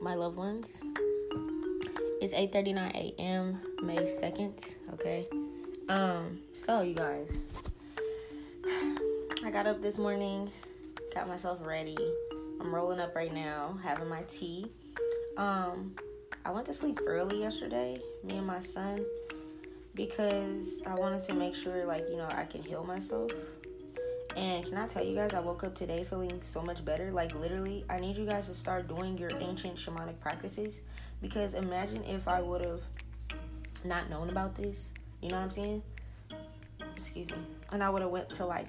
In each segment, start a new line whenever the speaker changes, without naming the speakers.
my loved ones. It's 8:39 a.m. May 2nd, okay? Um, so you guys, I got up this morning, got myself ready. I'm rolling up right now, having my tea. Um, I went to sleep early yesterday, me and my son, because I wanted to make sure like, you know, I can heal myself. And can I tell you guys, I woke up today feeling so much better. Like, literally, I need you guys to start doing your ancient shamanic practices. Because imagine if I would have not known about this. You know what I'm saying? Excuse me. And I would have went to like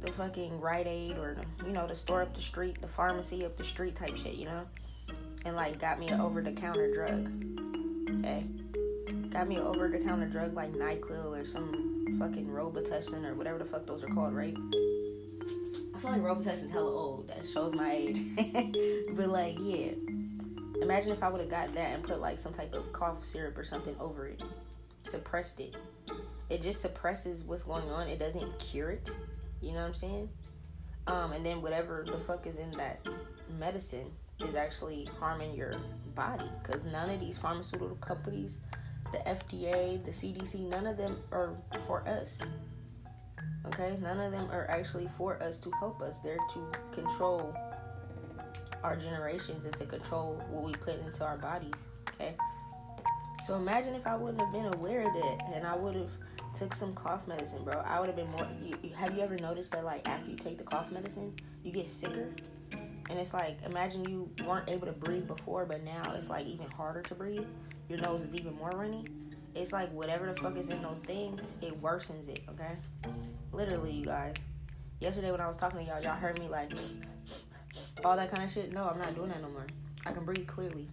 the fucking Rite Aid or you know the store up the street, the pharmacy up the street type shit. You know, and like got me an over the counter drug. Okay, got me an over the counter drug like Nyquil or some fucking Robitussin or whatever the fuck those are called, right? I feel like Robitussin is hella old. That shows my age. but like, yeah. Imagine if I would have got that and put like some type of cough syrup or something over it, suppressed it. It just suppresses what's going on. It doesn't cure it. You know what I'm saying? Um, and then whatever the fuck is in that medicine is actually harming your body because none of these pharmaceutical companies, the FDA, the CDC, none of them are for us. Okay, none of them are actually for us to help us. They're to control our generations and to control what we put into our bodies. Okay. So imagine if I wouldn't have been aware of that and I would have took some cough medicine, bro. I would have been more. You, have you ever noticed that like after you take the cough medicine, you get sicker? And it's like imagine you weren't able to breathe before, but now it's like even harder to breathe. Your nose is even more runny. It's like whatever the fuck is in those things, it worsens it. Okay, literally, you guys. Yesterday when I was talking to y'all, y'all heard me like all that kind of shit. No, I'm not doing that no more. I can breathe clearly.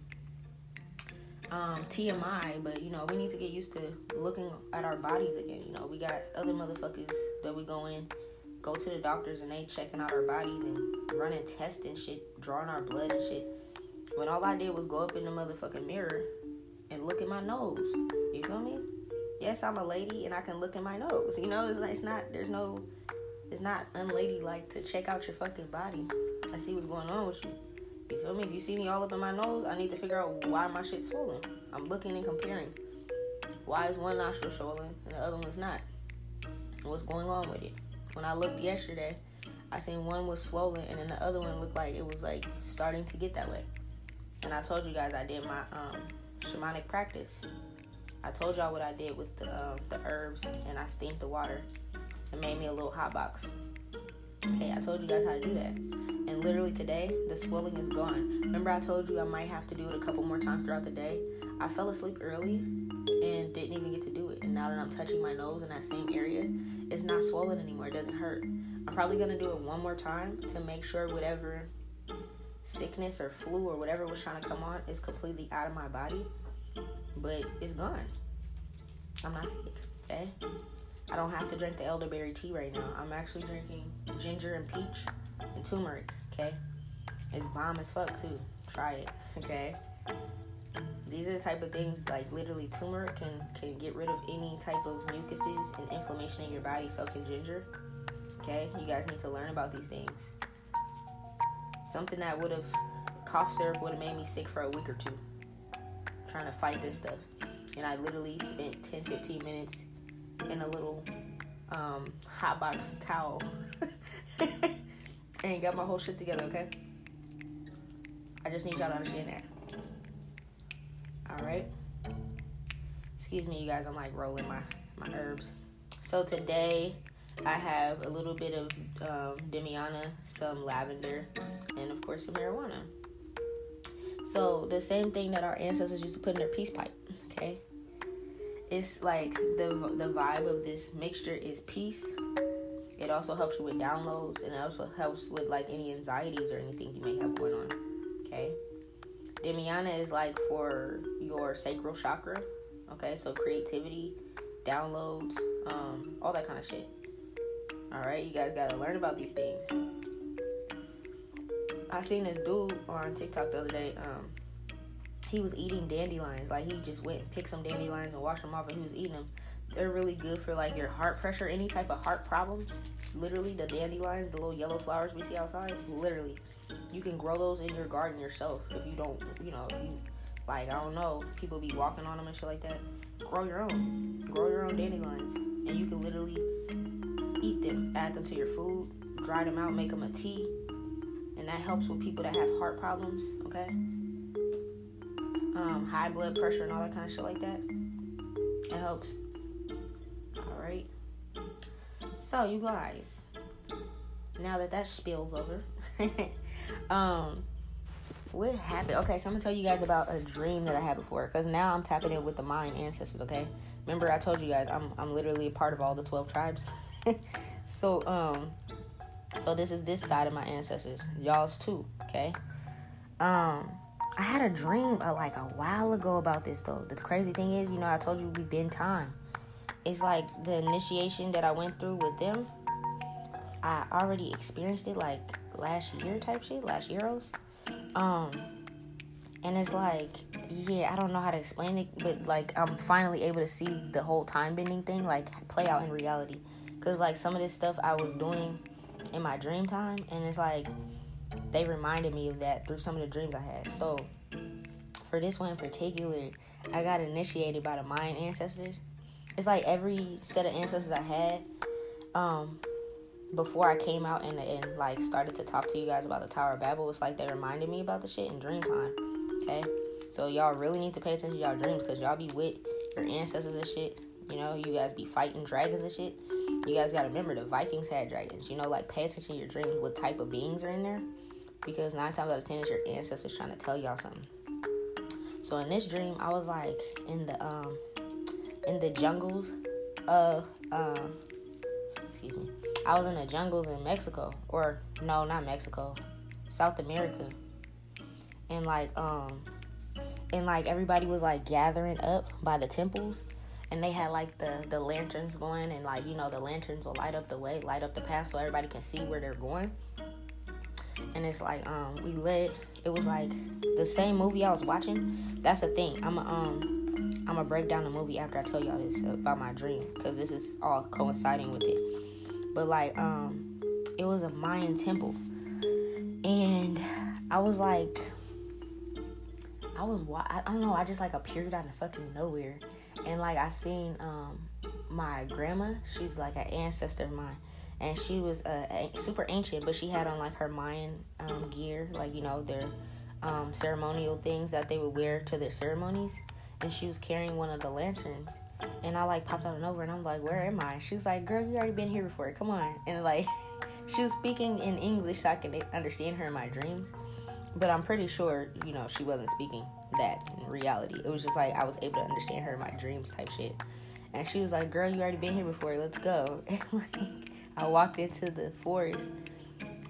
Um, TMI, but you know, we need to get used to looking at our bodies again. You know, we got other motherfuckers that we go in, go to the doctors and they checking out our bodies and running tests and shit, drawing our blood and shit. When all I did was go up in the motherfucking mirror and look at my nose. You feel me? Yes, I'm a lady and I can look at my nose. You know, it's not, it's not there's no, it's not unladylike to check out your fucking body. I see what's going on with you. You feel me? If you see me all up in my nose, I need to figure out why my shit's swollen. I'm looking and comparing. Why is one nostril swollen and the other one's not? What's going on with it? When I looked yesterday, I seen one was swollen and then the other one looked like it was like starting to get that way. And I told you guys I did my um, shamanic practice. I told y'all what I did with the um, the herbs and I steamed the water and made me a little hot box. Okay, I told you guys how to do that. And literally today, the swelling is gone. Remember, I told you I might have to do it a couple more times throughout the day. I fell asleep early and didn't even get to do it. And now that I'm touching my nose in that same area, it's not swollen anymore. It doesn't hurt. I'm probably gonna do it one more time to make sure whatever sickness or flu or whatever was trying to come on is completely out of my body. But it's gone. I'm not sick. Okay. I don't have to drink the elderberry tea right now. I'm actually drinking ginger and peach and turmeric. Okay, it's bomb as fuck too. Try it. Okay. These are the type of things like literally turmeric can can get rid of any type of mucuses and inflammation in your body. So can ginger. Okay, you guys need to learn about these things. Something that would have cough syrup would have made me sick for a week or two trying to fight this stuff. And I literally spent 10 15 minutes in a little um, hot box towel and got my whole shit together, okay? I just need y'all to understand that. Alright? Excuse me, you guys, I'm like rolling my, my herbs. So today I have a little bit of um, damiana, some lavender, and of course some marijuana. So the same thing that our ancestors used to put in their peace pipe, okay? It's like the the vibe of this mixture is peace. It also helps you with downloads and it also helps with like any anxieties or anything you may have going on. Okay. damiana is like for your sacral chakra. Okay, so creativity, downloads, um, all that kind of shit. All right, you guys gotta learn about these things. I seen this dude on TikTok the other day. Um, he was eating dandelions. Like he just went and picked some dandelions and washed them off, and he was eating them. They're really good for like your heart pressure, any type of heart problems. Literally, the dandelions, the little yellow flowers we see outside. Literally, you can grow those in your garden yourself if you don't, you know, you like I don't know, people be walking on them and shit like that. Grow your own, grow your own dandelions, and you can literally eat them, add them to your food, dry them out, make them a tea, and that helps with people that have heart problems. Okay, um, high blood pressure and all that kind of shit like that. It helps. All right. So you guys, now that that spills over, um, what happened? Okay, so I'm gonna tell you guys about a dream that I had before, because now I'm tapping in with the Mayan ancestors. Okay, remember I told you guys I'm I'm literally a part of all the twelve tribes. so um, so this is this side of my ancestors, y'all's too. Okay, um, I had a dream uh, like a while ago about this though. The crazy thing is, you know, I told you we've been time. It's like the initiation that I went through with them. I already experienced it like last year type shit, last years. Um, and it's like, yeah, I don't know how to explain it, but like I'm finally able to see the whole time bending thing like play out in reality. Cause like some of this stuff I was doing in my dream time, and it's like they reminded me of that through some of the dreams I had. So for this one in particular, I got initiated by the Mayan ancestors. It's like every set of ancestors I had, um, before I came out and, and like started to talk to you guys about the Tower of Babel, it's like they reminded me about the shit in dream time. Okay, so y'all really need to pay attention to y'all dreams because y'all be with your ancestors and shit. You know, you guys be fighting dragons and shit. You guys gotta remember the Vikings had dragons. You know, like pay attention to your dreams. What type of beings are in there? Because nine times out of ten, it's your ancestors trying to tell y'all something. So in this dream, I was like in the um in the jungles of um excuse me I was in the jungles in Mexico, or no, not Mexico, South America, and like um, and like everybody was like gathering up by the temples, and they had like the the lanterns going, and like you know the lanterns will light up the way, light up the path, so everybody can see where they're going. And it's like um, we lit. It was like the same movie I was watching. That's the thing. I'm a, um, I'm gonna break down the movie after I tell y'all this about my dream, because this is all coinciding with it but like um it was a Mayan temple. And I was like I was I don't know, I just like appeared out of fucking nowhere. And like I seen um my grandma, she's like an ancestor of mine. And she was uh, super ancient, but she had on like her Mayan um, gear, like you know their um, ceremonial things that they would wear to their ceremonies. And she was carrying one of the lanterns and I like popped out of nowhere and I'm like, where am I? She was like, girl, you already been here before. Come on. And like, she was speaking in English so I could understand her in my dreams. But I'm pretty sure, you know, she wasn't speaking that in reality. It was just like I was able to understand her my dreams type shit. And she was like, girl, you already been here before. Let's go. And like, I walked into the forest,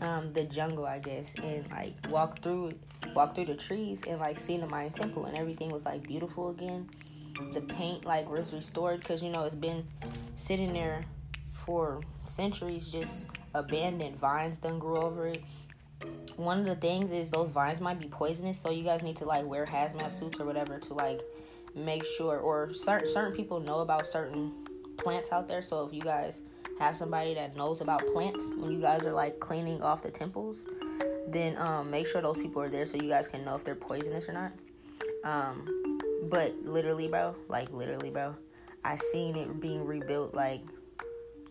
um, the jungle, I guess, and like walked through, walked through the trees and like seen the Mayan temple and everything was like beautiful again the paint like was restored because you know it's been sitting there for centuries just abandoned vines done grew over it one of the things is those vines might be poisonous so you guys need to like wear hazmat suits or whatever to like make sure or certain certain people know about certain plants out there. So if you guys have somebody that knows about plants when you guys are like cleaning off the temples then um, make sure those people are there so you guys can know if they're poisonous or not. Um, but literally, bro, like literally, bro, I seen it being rebuilt like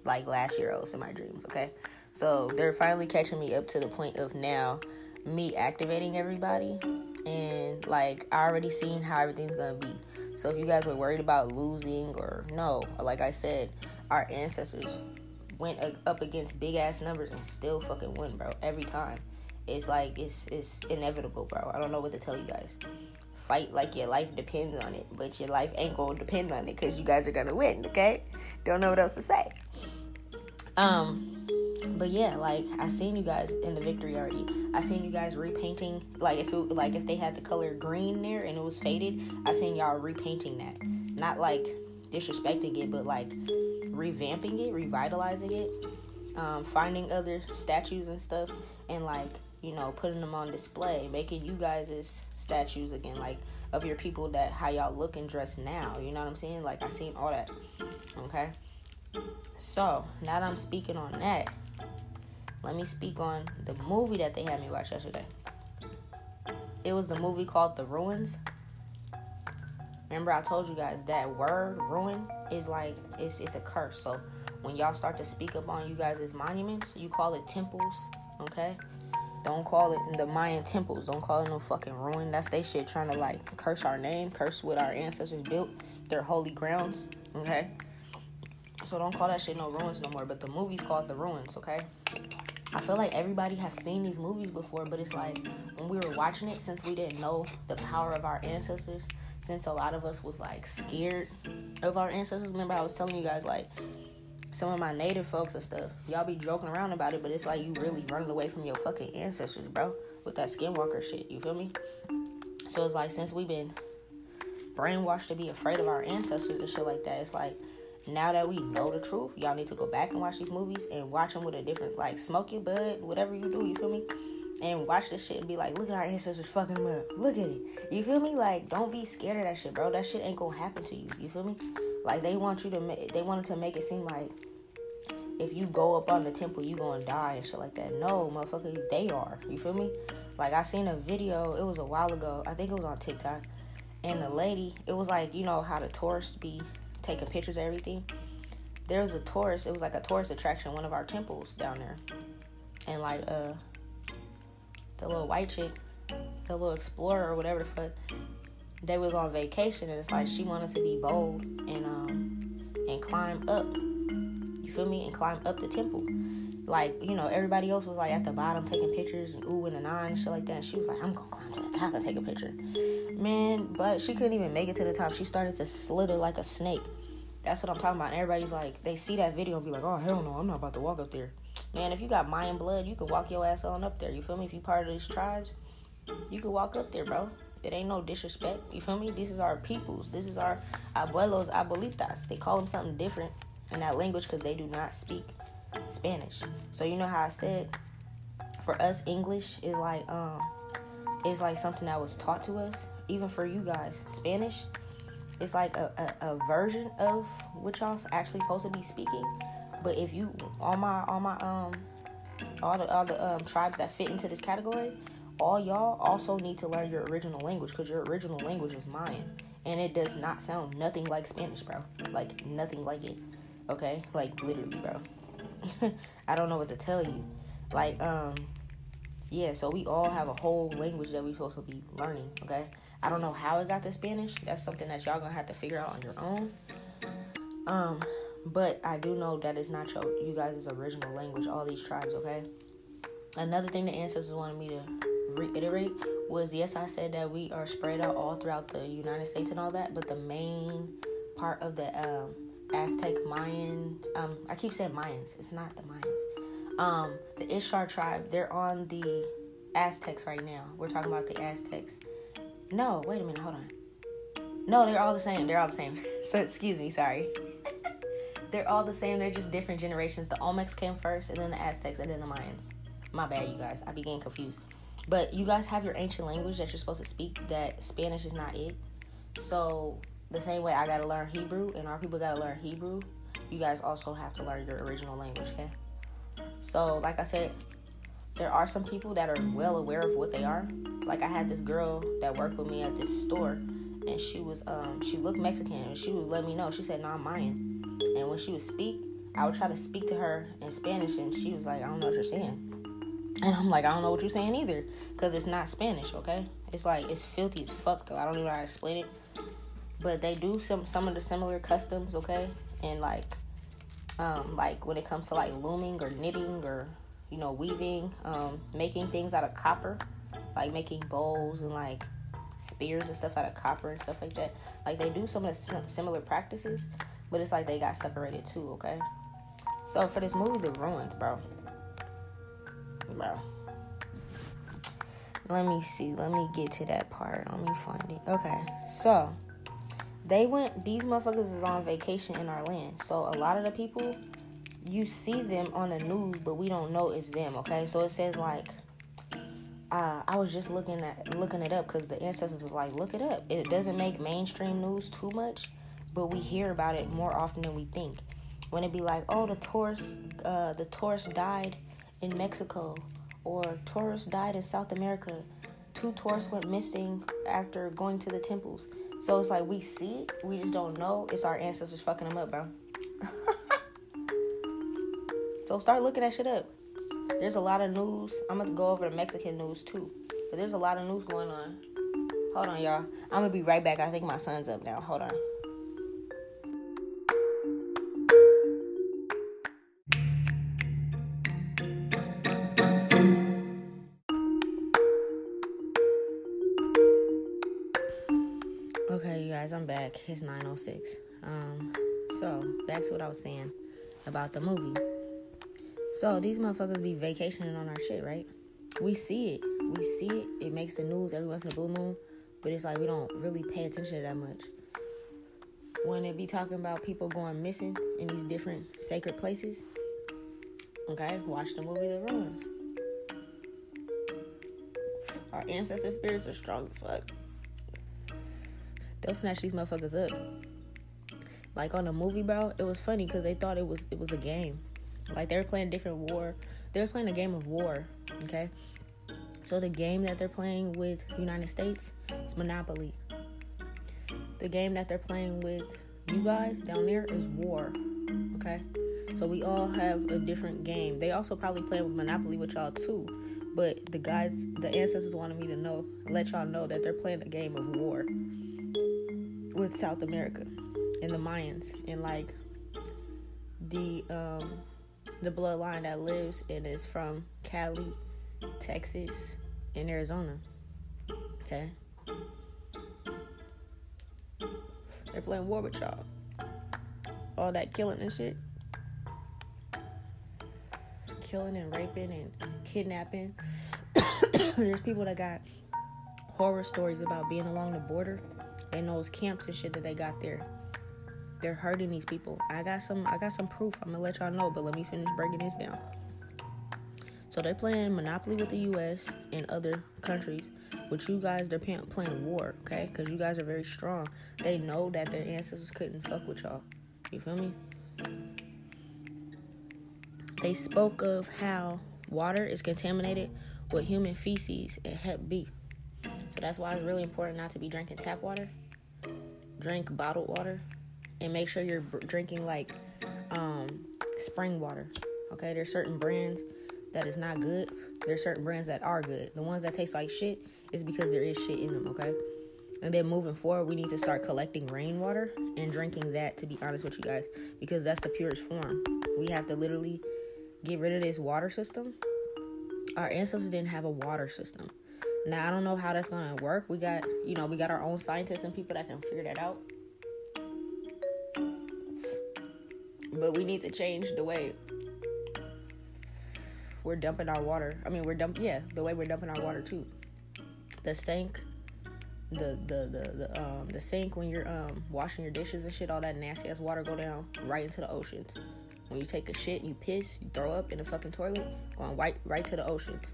like last year. I was in my dreams, okay? So they're finally catching me up to the point of now me activating everybody and like I already seen how everything's gonna be. So if you guys were worried about losing or no, like I said, our ancestors went up against big ass numbers and still fucking win, bro. Every time. It's like it's it's inevitable, bro. I don't know what to tell you guys fight like your life depends on it, but your life ain't gonna depend on it because you guys are gonna win. Okay, don't know what else to say. Um, but yeah, like I seen you guys in the victory already. I seen you guys repainting. Like if it like if they had the color green there and it was faded, I seen y'all repainting that. Not like disrespecting it, but like revamping it, revitalizing it, um, finding other statues and stuff, and like you know, putting them on display, making you guys statues again. Like of your people that how y'all look and dress now. You know what I'm saying? Like I seen all that. Okay. So now that I'm speaking on that, let me speak on the movie that they had me watch yesterday. It was the movie called The Ruins. Remember I told you guys that word ruin is like it's it's a curse. So when y'all start to speak up on you guys' monuments, you call it temples, okay? Don't call it the Mayan temples. Don't call it no fucking ruin. That's they shit trying to like curse our name, curse what our ancestors built, their holy grounds, okay? So don't call that shit no ruins no more. But the movie's called The Ruins, okay? I feel like everybody have seen these movies before, but it's like when we were watching it, since we didn't know the power of our ancestors, since a lot of us was like scared of our ancestors. Remember, I was telling you guys like some of my native folks and stuff. Y'all be joking around about it, but it's like you really running away from your fucking ancestors, bro, with that skinwalker shit. You feel me? So it's like since we've been brainwashed to be afraid of our ancestors and shit like that, it's like now that we know the truth, y'all need to go back and watch these movies and watch them with a different, like, smoke your bud, whatever you do, you feel me? And watch this shit and be like, look at our ancestors fucking them up. Look at it. You feel me? Like, don't be scared of that shit, bro. That shit ain't gonna happen to you. You feel me? Like, they want you to, ma- they wanted to make it seem like if you go up on the temple, you gonna die and shit like that. No, motherfucker, they are. You feel me? Like, I seen a video, it was a while ago. I think it was on TikTok. And the lady, it was like, you know how the tourists be taking pictures of everything. There was a tourist. It was like a tourist attraction, one of our temples down there, and like uh, the little white chick, the little explorer or whatever the fuck, they was on vacation, and it's like she wanted to be bold and um and climb up. You feel me? And climb up the temple. Like, you know, everybody else was like at the bottom taking pictures and ooh and a nine and shit like that. And she was like, I'm gonna climb to the top and take a picture. Man, but she couldn't even make it to the top. She started to slither like a snake. That's what I'm talking about. And everybody's like, they see that video and be like, oh, hell no, I'm not about to walk up there. Man, if you got Mayan blood, you can walk your ass on up there. You feel me? If you part of these tribes, you can walk up there, bro. It ain't no disrespect. You feel me? This is our peoples. This is our abuelos, abuelitas. They call them something different in that language because they do not speak Spanish. So you know how I said, for us, English is like um, is like something that was taught to us even for you guys, Spanish is like a, a, a version of what y'all actually supposed to be speaking. But if you all my all my um all the all the um tribes that fit into this category, all y'all also need to learn your original language because your original language is Mayan. And it does not sound nothing like Spanish, bro. Like nothing like it. Okay? Like literally, bro. I don't know what to tell you. Like, um, yeah, so we all have a whole language that we're supposed to be learning, okay? I don't know how it got to Spanish. That's something that y'all gonna have to figure out on your own. Um, but I do know that it's not your you guys' original language, all these tribes, okay? Another thing the ancestors wanted me to reiterate was yes, I said that we are spread out all throughout the United States and all that, but the main part of the um, Aztec Mayan, um, I keep saying Mayans, it's not the Mayans. Um, the Ishtar tribe, they're on the Aztecs right now. We're talking about the Aztecs. No, wait a minute, hold on. No, they're all the same. They're all the same. So excuse me, sorry. they're all the same. They're just different generations. The Olmecs came first, and then the Aztecs, and then the Mayans. My bad, you guys. I be getting confused. But you guys have your ancient language that you're supposed to speak. That Spanish is not it. So the same way I gotta learn Hebrew, and our people gotta learn Hebrew. You guys also have to learn your original language. Okay. So, like I said, there are some people that are well aware of what they are. Like I had this girl that worked with me at this store, and she was um she looked Mexican, and she would let me know. She said, "No, I'm Mayan." And when she would speak, I would try to speak to her in Spanish, and she was like, "I don't know what you're saying." And I'm like, I don't know what you're saying either, cause it's not Spanish, okay? It's like it's filthy as fuck though. I don't even know how to explain it, but they do some some of the similar customs, okay? And like, um, like when it comes to like looming or knitting or you know, weaving, um, making things out of copper, like making bowls and like spears and stuff out of copper and stuff like that. Like they do some of the similar practices, but it's like they got separated too, okay? So for this movie, The Ruins, bro. Bro. Let me see. Let me get to that part. Let me find it. Okay. So they went these motherfuckers is on vacation in our land. So a lot of the people you see them on the news, but we don't know it's them. Okay, so it says like uh, I was just looking at looking it up because the ancestors was like, look it up. It doesn't make mainstream news too much, but we hear about it more often than we think. When it be like, oh, the tourist, uh, the tourist died in Mexico, or tourists died in South America. Two tourists went missing after going to the temples. So it's like we see we just don't know. It's our ancestors fucking them up, bro. so start looking that shit up. There's a lot of news. I'm gonna go over the Mexican news too. But there's a lot of news going on. Hold on, y'all. I'm gonna be right back. I think my son's up now. Hold on. Okay, you guys, I'm back. It's 906. Um, so back to what I was saying about the movie. So these motherfuckers be vacationing on our shit, right? We see it. We see it. It makes the news every once in a blue moon, but it's like we don't really pay attention to that much. When it be talking about people going missing in these different sacred places, okay, watch the movie The Ruins. Our ancestor spirits are strong as fuck. They'll snatch these motherfuckers up. Like on the movie, bro, it was funny because they thought it was it was a game. Like they were playing a different war. They were playing a game of war. Okay. So the game that they're playing with United States is Monopoly. The game that they're playing with you guys down there is war. Okay. So we all have a different game. They also probably play with Monopoly with y'all too. But the guys, the ancestors wanted me to know, let y'all know that they're playing a game of war with South America and the Mayans and like the um the bloodline that lives and is from Cali, Texas, and Arizona. Okay? They're playing war with y'all. All that killing and shit. Killing and raping and kidnapping. There's people that got horror stories about being along the border and those camps and shit that they got there they're hurting these people. I got some I got some proof. I'm gonna let y'all know, but let me finish breaking this down. So they're playing Monopoly with the U.S. and other countries. With you guys, they're playing war, okay? Because you guys are very strong. They know that their ancestors couldn't fuck with y'all. You feel me? They spoke of how water is contaminated with human feces and Hep B. So that's why it's really important not to be drinking tap water. Drink bottled water and make sure you're drinking like um, spring water. Okay, there's certain brands that is not good. There's certain brands that are good. The ones that taste like shit is because there is shit in them. Okay, and then moving forward, we need to start collecting rainwater and drinking that. To be honest with you guys, because that's the purest form. We have to literally get rid of this water system. Our ancestors didn't have a water system. Now I don't know how that's gonna work. We got, you know, we got our own scientists and people that can figure that out. But we need to change the way we're dumping our water. I mean, we're dumping, yeah, the way we're dumping our water too. The sink, the the the the um the sink when you're um washing your dishes and shit, all that nasty ass water go down right into the oceans. When you take a shit, you piss, you throw up in the fucking toilet, going right right to the oceans.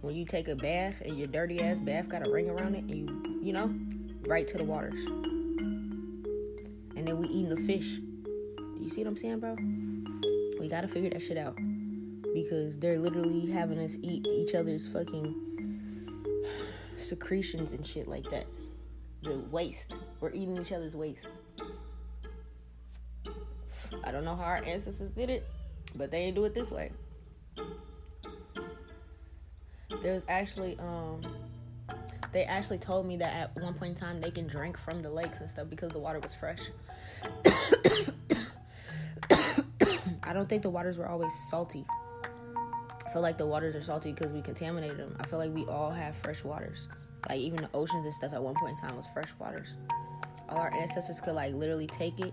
When you take a bath and your dirty ass bath got a ring around it, and you you know, right to the waters. And then we eating the fish you see what I'm saying, bro? We gotta figure that shit out. Because they're literally having us eat each other's fucking secretions and shit like that. The waste. We're eating each other's waste. I don't know how our ancestors did it, but they didn't do it this way. There was actually, um, they actually told me that at one point in time they can drink from the lakes and stuff because the water was fresh. I don't think the waters were always salty. I feel like the waters are salty because we contaminated them. I feel like we all have fresh waters. Like even the oceans and stuff at one point in time was fresh waters. All our ancestors could like literally take it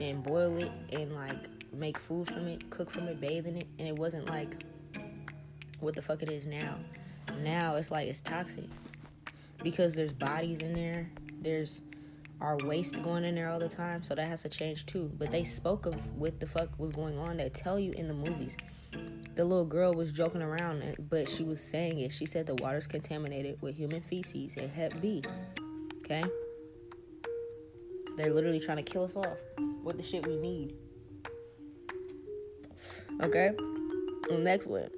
and boil it and like make food from it, cook from it, bathe in it, and it wasn't like what the fuck it is now. Now it's like it's toxic because there's bodies in there. There's our waste going in there all the time, so that has to change too. But they spoke of what the fuck was going on. They tell you in the movies. the little girl was joking around, but she was saying it. She said the water's contaminated with human feces and Hep B. Okay? They're literally trying to kill us off with the shit we need. Okay? The next one.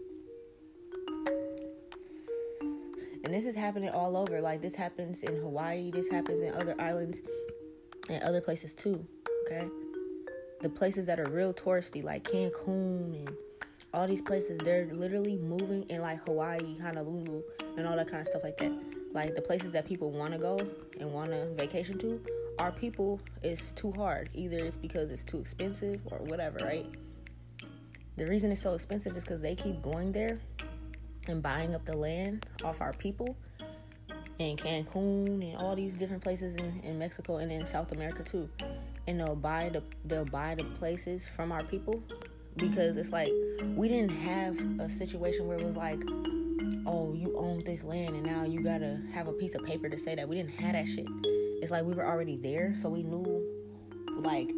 And this is happening all over. Like, this happens in Hawaii, this happens in other islands and other places too. Okay? The places that are real touristy, like Cancun and all these places, they're literally moving in like Hawaii, Honolulu, and all that kind of stuff like that. Like the places that people want to go and want to vacation to, our people is too hard. Either it's because it's too expensive or whatever, right? The reason it's so expensive is because they keep going there and buying up the land off our people in Cancun and all these different places in, in Mexico and in South America too. And they'll buy the they'll buy the places from our people because it's like we didn't have a situation where it was like, oh, you own this land and now you gotta have a piece of paper to say that. We didn't have that shit. It's like we were already there, so we knew like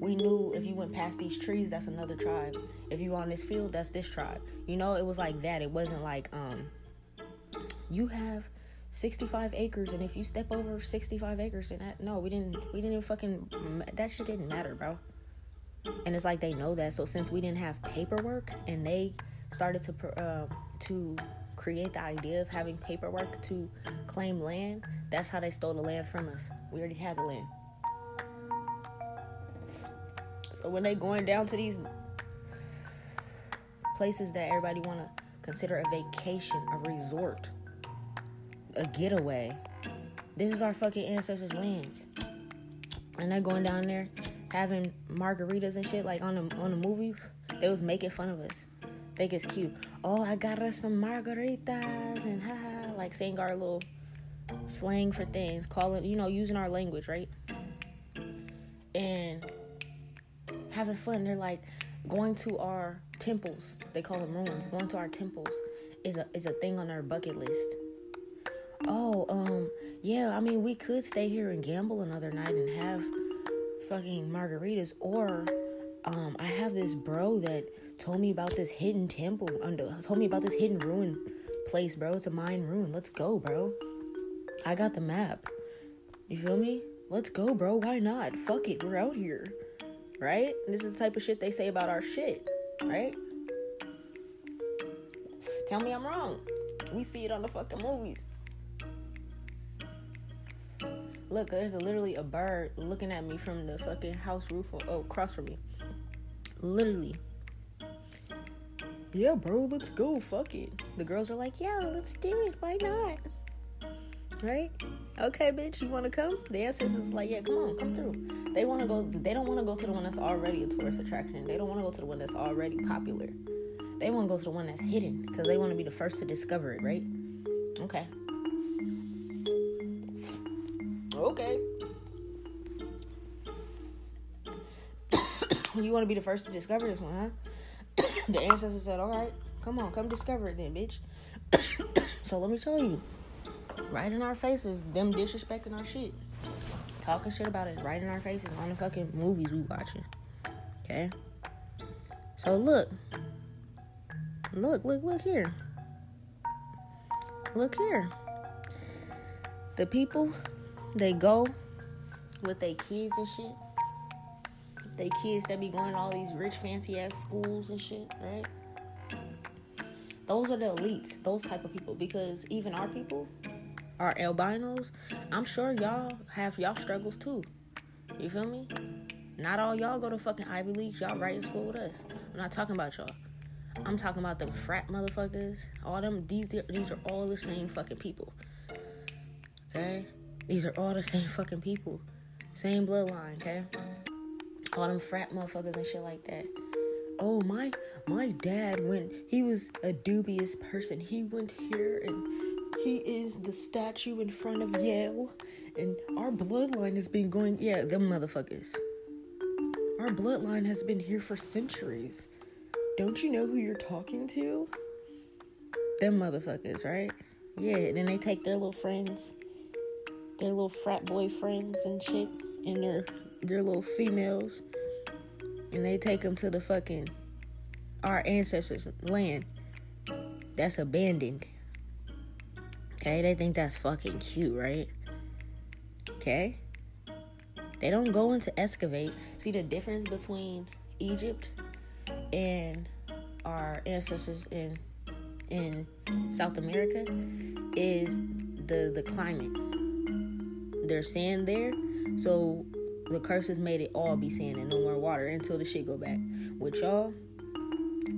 we knew if you went past these trees, that's another tribe. If you on this field, that's this tribe. You know, it was like that. It wasn't like um you have 65 acres and if you step over 65 acres and that no we didn't we didn't even fucking that shit didn't matter bro and it's like they know that so since we didn't have paperwork and they started to uh, to create the idea of having paperwork to claim land that's how they stole the land from us we already had the land so when they going down to these places that everybody want to consider a vacation a resort a getaway. This is our fucking ancestors' lands. And they're going down there having margaritas and shit like on the on the movie. They was making fun of us. Think it's cute. Oh, I got us some margaritas and haha, like saying our little slang for things, calling you know using our language, right? And having fun. They're like going to our temples. They call them ruins. Going to our temples is a is a thing on our bucket list oh, um, yeah, I mean, we could stay here and gamble another night and have fucking margaritas, or, um, I have this bro that told me about this hidden temple under, told me about this hidden ruin place, bro. It's a Mayan ruin. Let's go, bro. I got the map. You feel me? Let's go, bro. Why not? Fuck it. We're out here. Right? This is the type of shit they say about our shit. Right? Tell me I'm wrong. We see it on the fucking movies. Look, there's a, literally a bird looking at me from the fucking house roof oh, across from me. Literally. Yeah, bro, let's go. Fuck it. The girls are like, yeah, let's do it. Why not? Right? Okay, bitch, you want to come? The ancestors is like, yeah, come on, come through. They want to go. They don't want to go to the one that's already a tourist attraction. They don't want to go to the one that's already popular. They want to go to the one that's hidden because they want to be the first to discover it, right? Okay. Okay. you want to be the first to discover this one, huh? the ancestors said, all right, come on, come discover it then, bitch. so let me tell you, right in our faces, them disrespecting our shit. Talking shit about us right in our faces on the fucking movies we watching. Okay? So look. Look, look, look here. Look here. The people they go with their kids and shit. They kids that be going to all these rich fancy ass schools and shit, right? Those are the elites, those type of people. Because even our people, our albinos, I'm sure y'all have y'all struggles too. You feel me? Not all y'all go to fucking Ivy Leagues. Y'all right in school with us. I'm not talking about y'all. I'm talking about them frat motherfuckers. All them these these are all the same fucking people. Okay? These are all the same fucking people. Same bloodline, okay? All them frat motherfuckers and shit like that. Oh my my dad when he was a dubious person. He went here and he is the statue in front of Yale. And our bloodline has been going yeah, them motherfuckers. Our bloodline has been here for centuries. Don't you know who you're talking to? Them motherfuckers, right? Yeah, and then they take their little friends their little frat boy friends and shit, and their their little females, and they take them to the fucking our ancestors' land that's abandoned. Okay, they think that's fucking cute, right? Okay? They don't go into excavate. See the difference between Egypt and our ancestors in in South America is the the climate. There's sand there, so the curses made it all be sand and no more water until the shit go back. With y'all,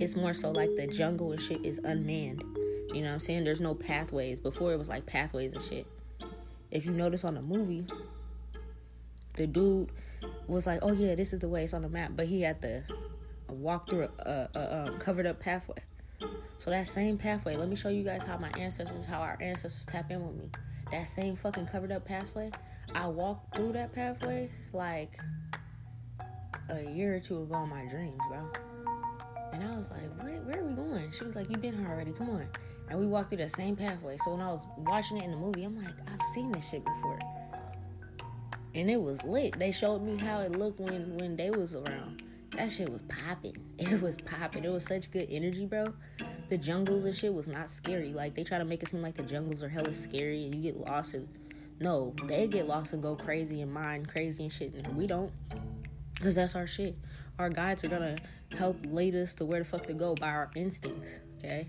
it's more so like the jungle and shit is unmanned. You know what I'm saying? There's no pathways. Before it was like pathways and shit. If you notice on the movie, the dude was like, "Oh yeah, this is the way it's on the map," but he had to walk through a, a, a um, covered up pathway. So that same pathway, let me show you guys how my ancestors, how our ancestors tap in with me. That same fucking covered up pathway, I walked through that pathway like a year or two ago in my dreams, bro. And I was like, what? Where are we going? She was like, you been here already. Come on. And we walked through that same pathway. So when I was watching it in the movie, I'm like, I've seen this shit before. And it was lit. They showed me how it looked when when they was around. That shit was popping. It was popping. It was such good energy, bro. The jungles and shit was not scary. Like they try to make it seem like the jungles are hella scary and you get lost and no, they get lost and go crazy and mind crazy and shit. And we don't. Because that's our shit. Our guides are gonna help lead us to where the fuck to go by our instincts, okay?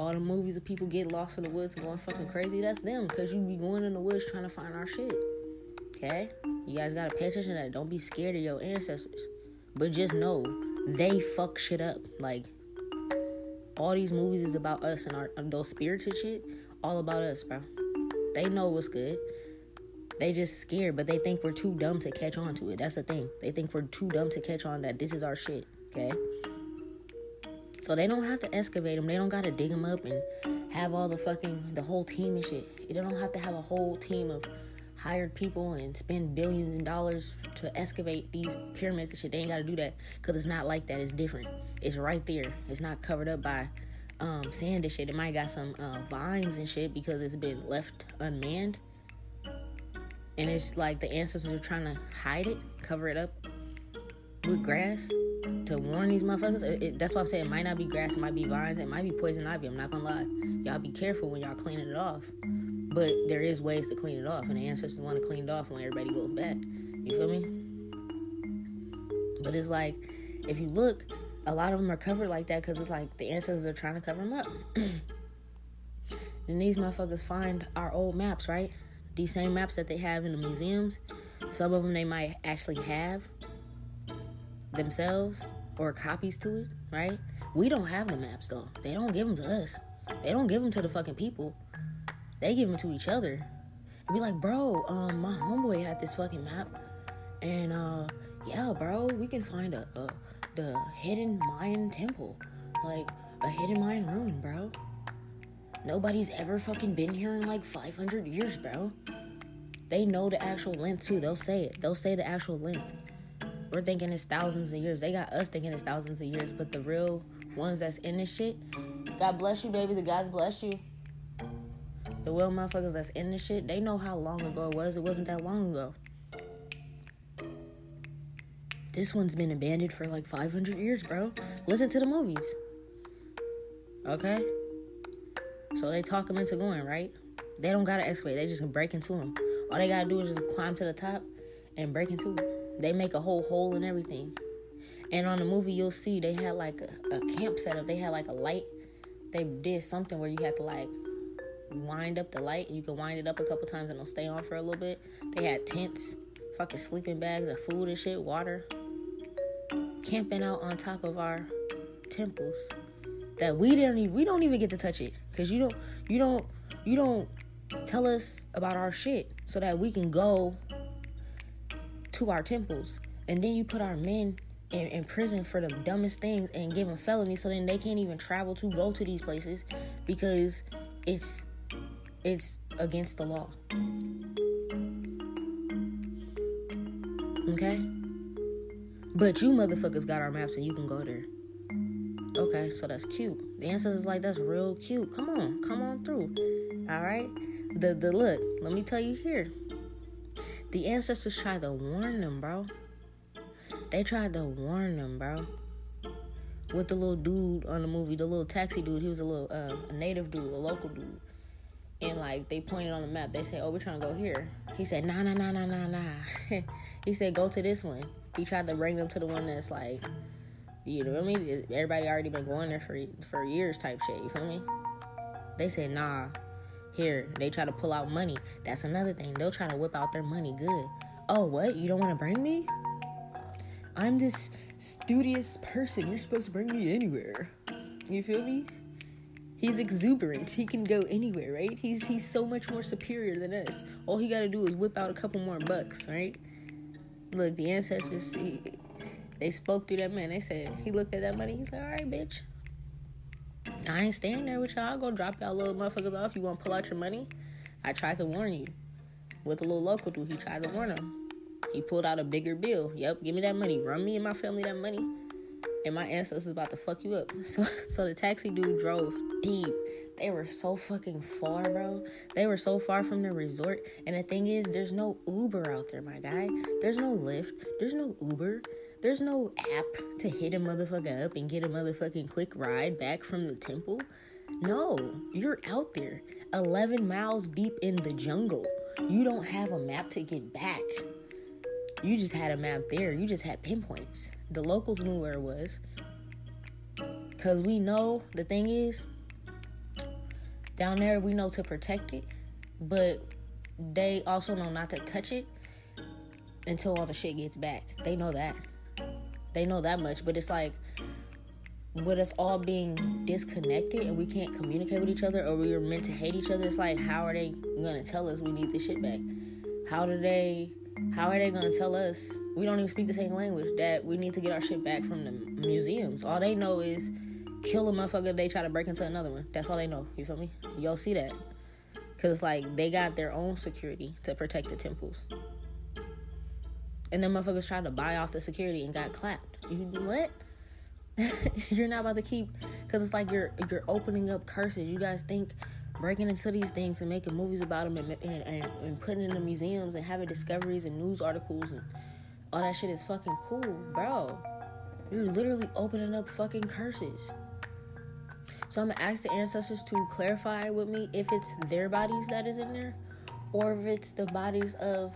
All the movies of people get lost in the woods and going fucking crazy, that's them. Because you be going in the woods trying to find our shit, okay? You guys gotta pay attention to that. Don't be scared of your ancestors. But just know, they fuck shit up. Like, all these movies is about us and our and those spirits and shit, all about us, bro. They know what's good. They just scared, but they think we're too dumb to catch on to it. That's the thing. They think we're too dumb to catch on that this is our shit. Okay. So they don't have to excavate them. They don't gotta dig them up and have all the fucking the whole team and shit. They don't have to have a whole team of hired people and spend billions of dollars to excavate these pyramids and shit. They ain't gotta do that because it's not like that. It's different. It's right there. It's not covered up by um, sand and shit. It might got some uh, vines and shit because it's been left unmanned. And it's like the ancestors are trying to hide it, cover it up with grass to warn these motherfuckers. It, it, that's why I'm saying it might not be grass, it might be vines, it might be poison ivy. I'm not gonna lie. Y'all be careful when y'all cleaning it off. But there is ways to clean it off, and the ancestors want to clean it off when everybody goes back. You feel me? But it's like, if you look, a lot of them are covered like that because it's like the ancestors are trying to cover them up. and these motherfuckers find our old maps, right? These same maps that they have in the museums. Some of them they might actually have themselves or copies to it, right? We don't have the maps though. They don't give them to us. They don't give them to the fucking people. They give them to each other. And be like, bro, um, my homeboy had this fucking map, and uh, yeah, bro, we can find a, a the hidden Mayan temple, like a hidden Mayan ruin, bro. Nobody's ever fucking been here in like 500 years, bro. They know the actual length too. They'll say it. They'll say the actual length. We're thinking it's thousands of years. They got us thinking it's thousands of years, but the real ones that's in this shit, God bless you, baby. The gods bless you. The real motherfuckers that's in this shit, they know how long ago it was. It wasn't that long ago. This one's been abandoned for like 500 years, bro. Listen to the movies. Okay? So they talk them into going, right? They don't gotta excavate, they just can break into them. All they gotta do is just climb to the top and break into it. They make a whole hole and everything. And on the movie, you'll see they had like a, a camp setup. They had like a light. They did something where you had to like wind up the light. You can wind it up a couple times and it'll stay on for a little bit. They had tents, fucking sleeping bags of food and shit, water camping out on top of our temples that we didn't even, we don't even get to touch it because you don't you don't you don't tell us about our shit so that we can go to our temples and then you put our men in, in prison for the dumbest things and give them felonies so then they can't even travel to go to these places because it's it's against the law okay but you motherfuckers got our maps and you can go there. Okay, so that's cute. The answer is like that's real cute. Come on, come on through. All right. The the look. Let me tell you here. The ancestors tried to warn them, bro. They tried to warn them, bro. with the little dude on the movie, the little taxi dude. He was a little uh, a native dude, a local dude. And like they pointed on the map, they said, "Oh, we're trying to go here." He said, "Nah, nah, nah, nah, nah, nah." he said, "Go to this one." He tried to bring them to the one that's like, you know what I mean? Everybody already been going there for for years, type shit. You feel me? They said, "Nah." Here, they try to pull out money. That's another thing. They'll try to whip out their money good. Oh, what? You don't want to bring me? I'm this studious person. You're supposed to bring me anywhere. You feel me? He's exuberant. He can go anywhere, right? He's he's so much more superior than us. All he got to do is whip out a couple more bucks, right? Look, the ancestors, he, they spoke through that man. They said he looked at that money. He's like, "All right, bitch, I ain't staying there with y'all. I'll go drop y'all little motherfuckers off. You want to pull out your money? I tried to warn you. With a little local dude, he tried to warn him. He pulled out a bigger bill. Yep, give me that money. Run me and my family that money. And my ancestors about to fuck you up. So so the taxi dude drove deep. They were so fucking far, bro. They were so far from the resort. And the thing is, there's no Uber out there, my guy. There's no Lyft. There's no Uber. There's no app to hit a motherfucker up and get a motherfucking quick ride back from the temple. No, you're out there 11 miles deep in the jungle. You don't have a map to get back. You just had a map there. You just had pinpoints. The locals knew where it was. Because we know the thing is, down there, we know to protect it, but they also know not to touch it until all the shit gets back. They know that. They know that much, but it's like, with us all being disconnected and we can't communicate with each other or we are meant to hate each other, it's like, how are they gonna tell us we need this shit back? How do they how are they gonna tell us we don't even speak the same language that we need to get our shit back from the museums? All they know is kill a motherfucker. They try to break into another one. That's all they know. You feel me? Y'all see that? Cause it's like they got their own security to protect the temples, and then motherfuckers tried to buy off the security and got clapped. You what? you're not about to keep, cause it's like you're you're opening up curses. You guys think breaking into these things and making movies about them and, and, and, and putting in the museums and having discoveries and news articles and all that shit is fucking cool, bro. You're literally opening up fucking curses. So I'm gonna ask the ancestors to clarify with me if it's their bodies that is in there or if it's the bodies of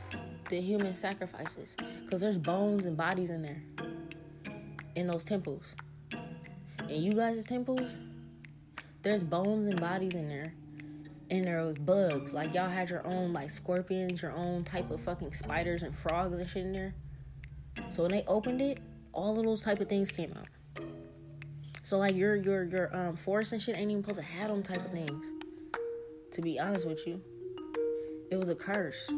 the human sacrifices. Because there's bones and bodies in there in those temples. In you guys' temples, there's bones and bodies in there and there was bugs. Like y'all had your own like scorpions, your own type of fucking spiders and frogs and shit in there. So when they opened it, all of those type of things came out. So like your your your um forest and shit ain't even supposed to have them type of things. To be honest with you, it was a curse.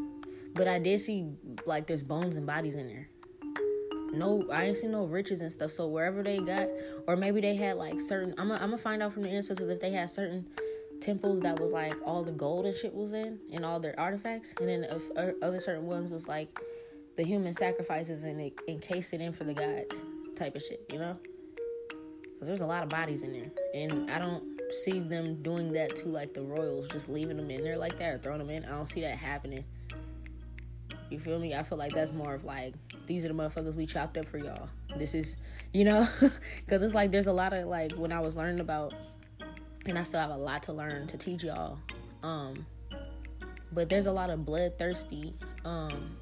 But I did see like there's bones and bodies in there. No, I ain't seen no riches and stuff. So wherever they got, or maybe they had like certain. I'm gonna find out from the ancestors if they had certain temples that was like all the gold and shit was in and all their artifacts, and then uh, other certain ones was like the human sacrifices and it encased it in for the gods type of shit, you know? Because there's a lot of bodies in there, and I don't see them doing that to like the royals, just leaving them in there like that or throwing them in. I don't see that happening. You feel me? I feel like that's more of like these are the motherfuckers we chopped up for y'all. This is, you know, because it's like there's a lot of like when I was learning about and I still have a lot to learn to teach y'all. Um, but there's a lot of bloodthirsty um,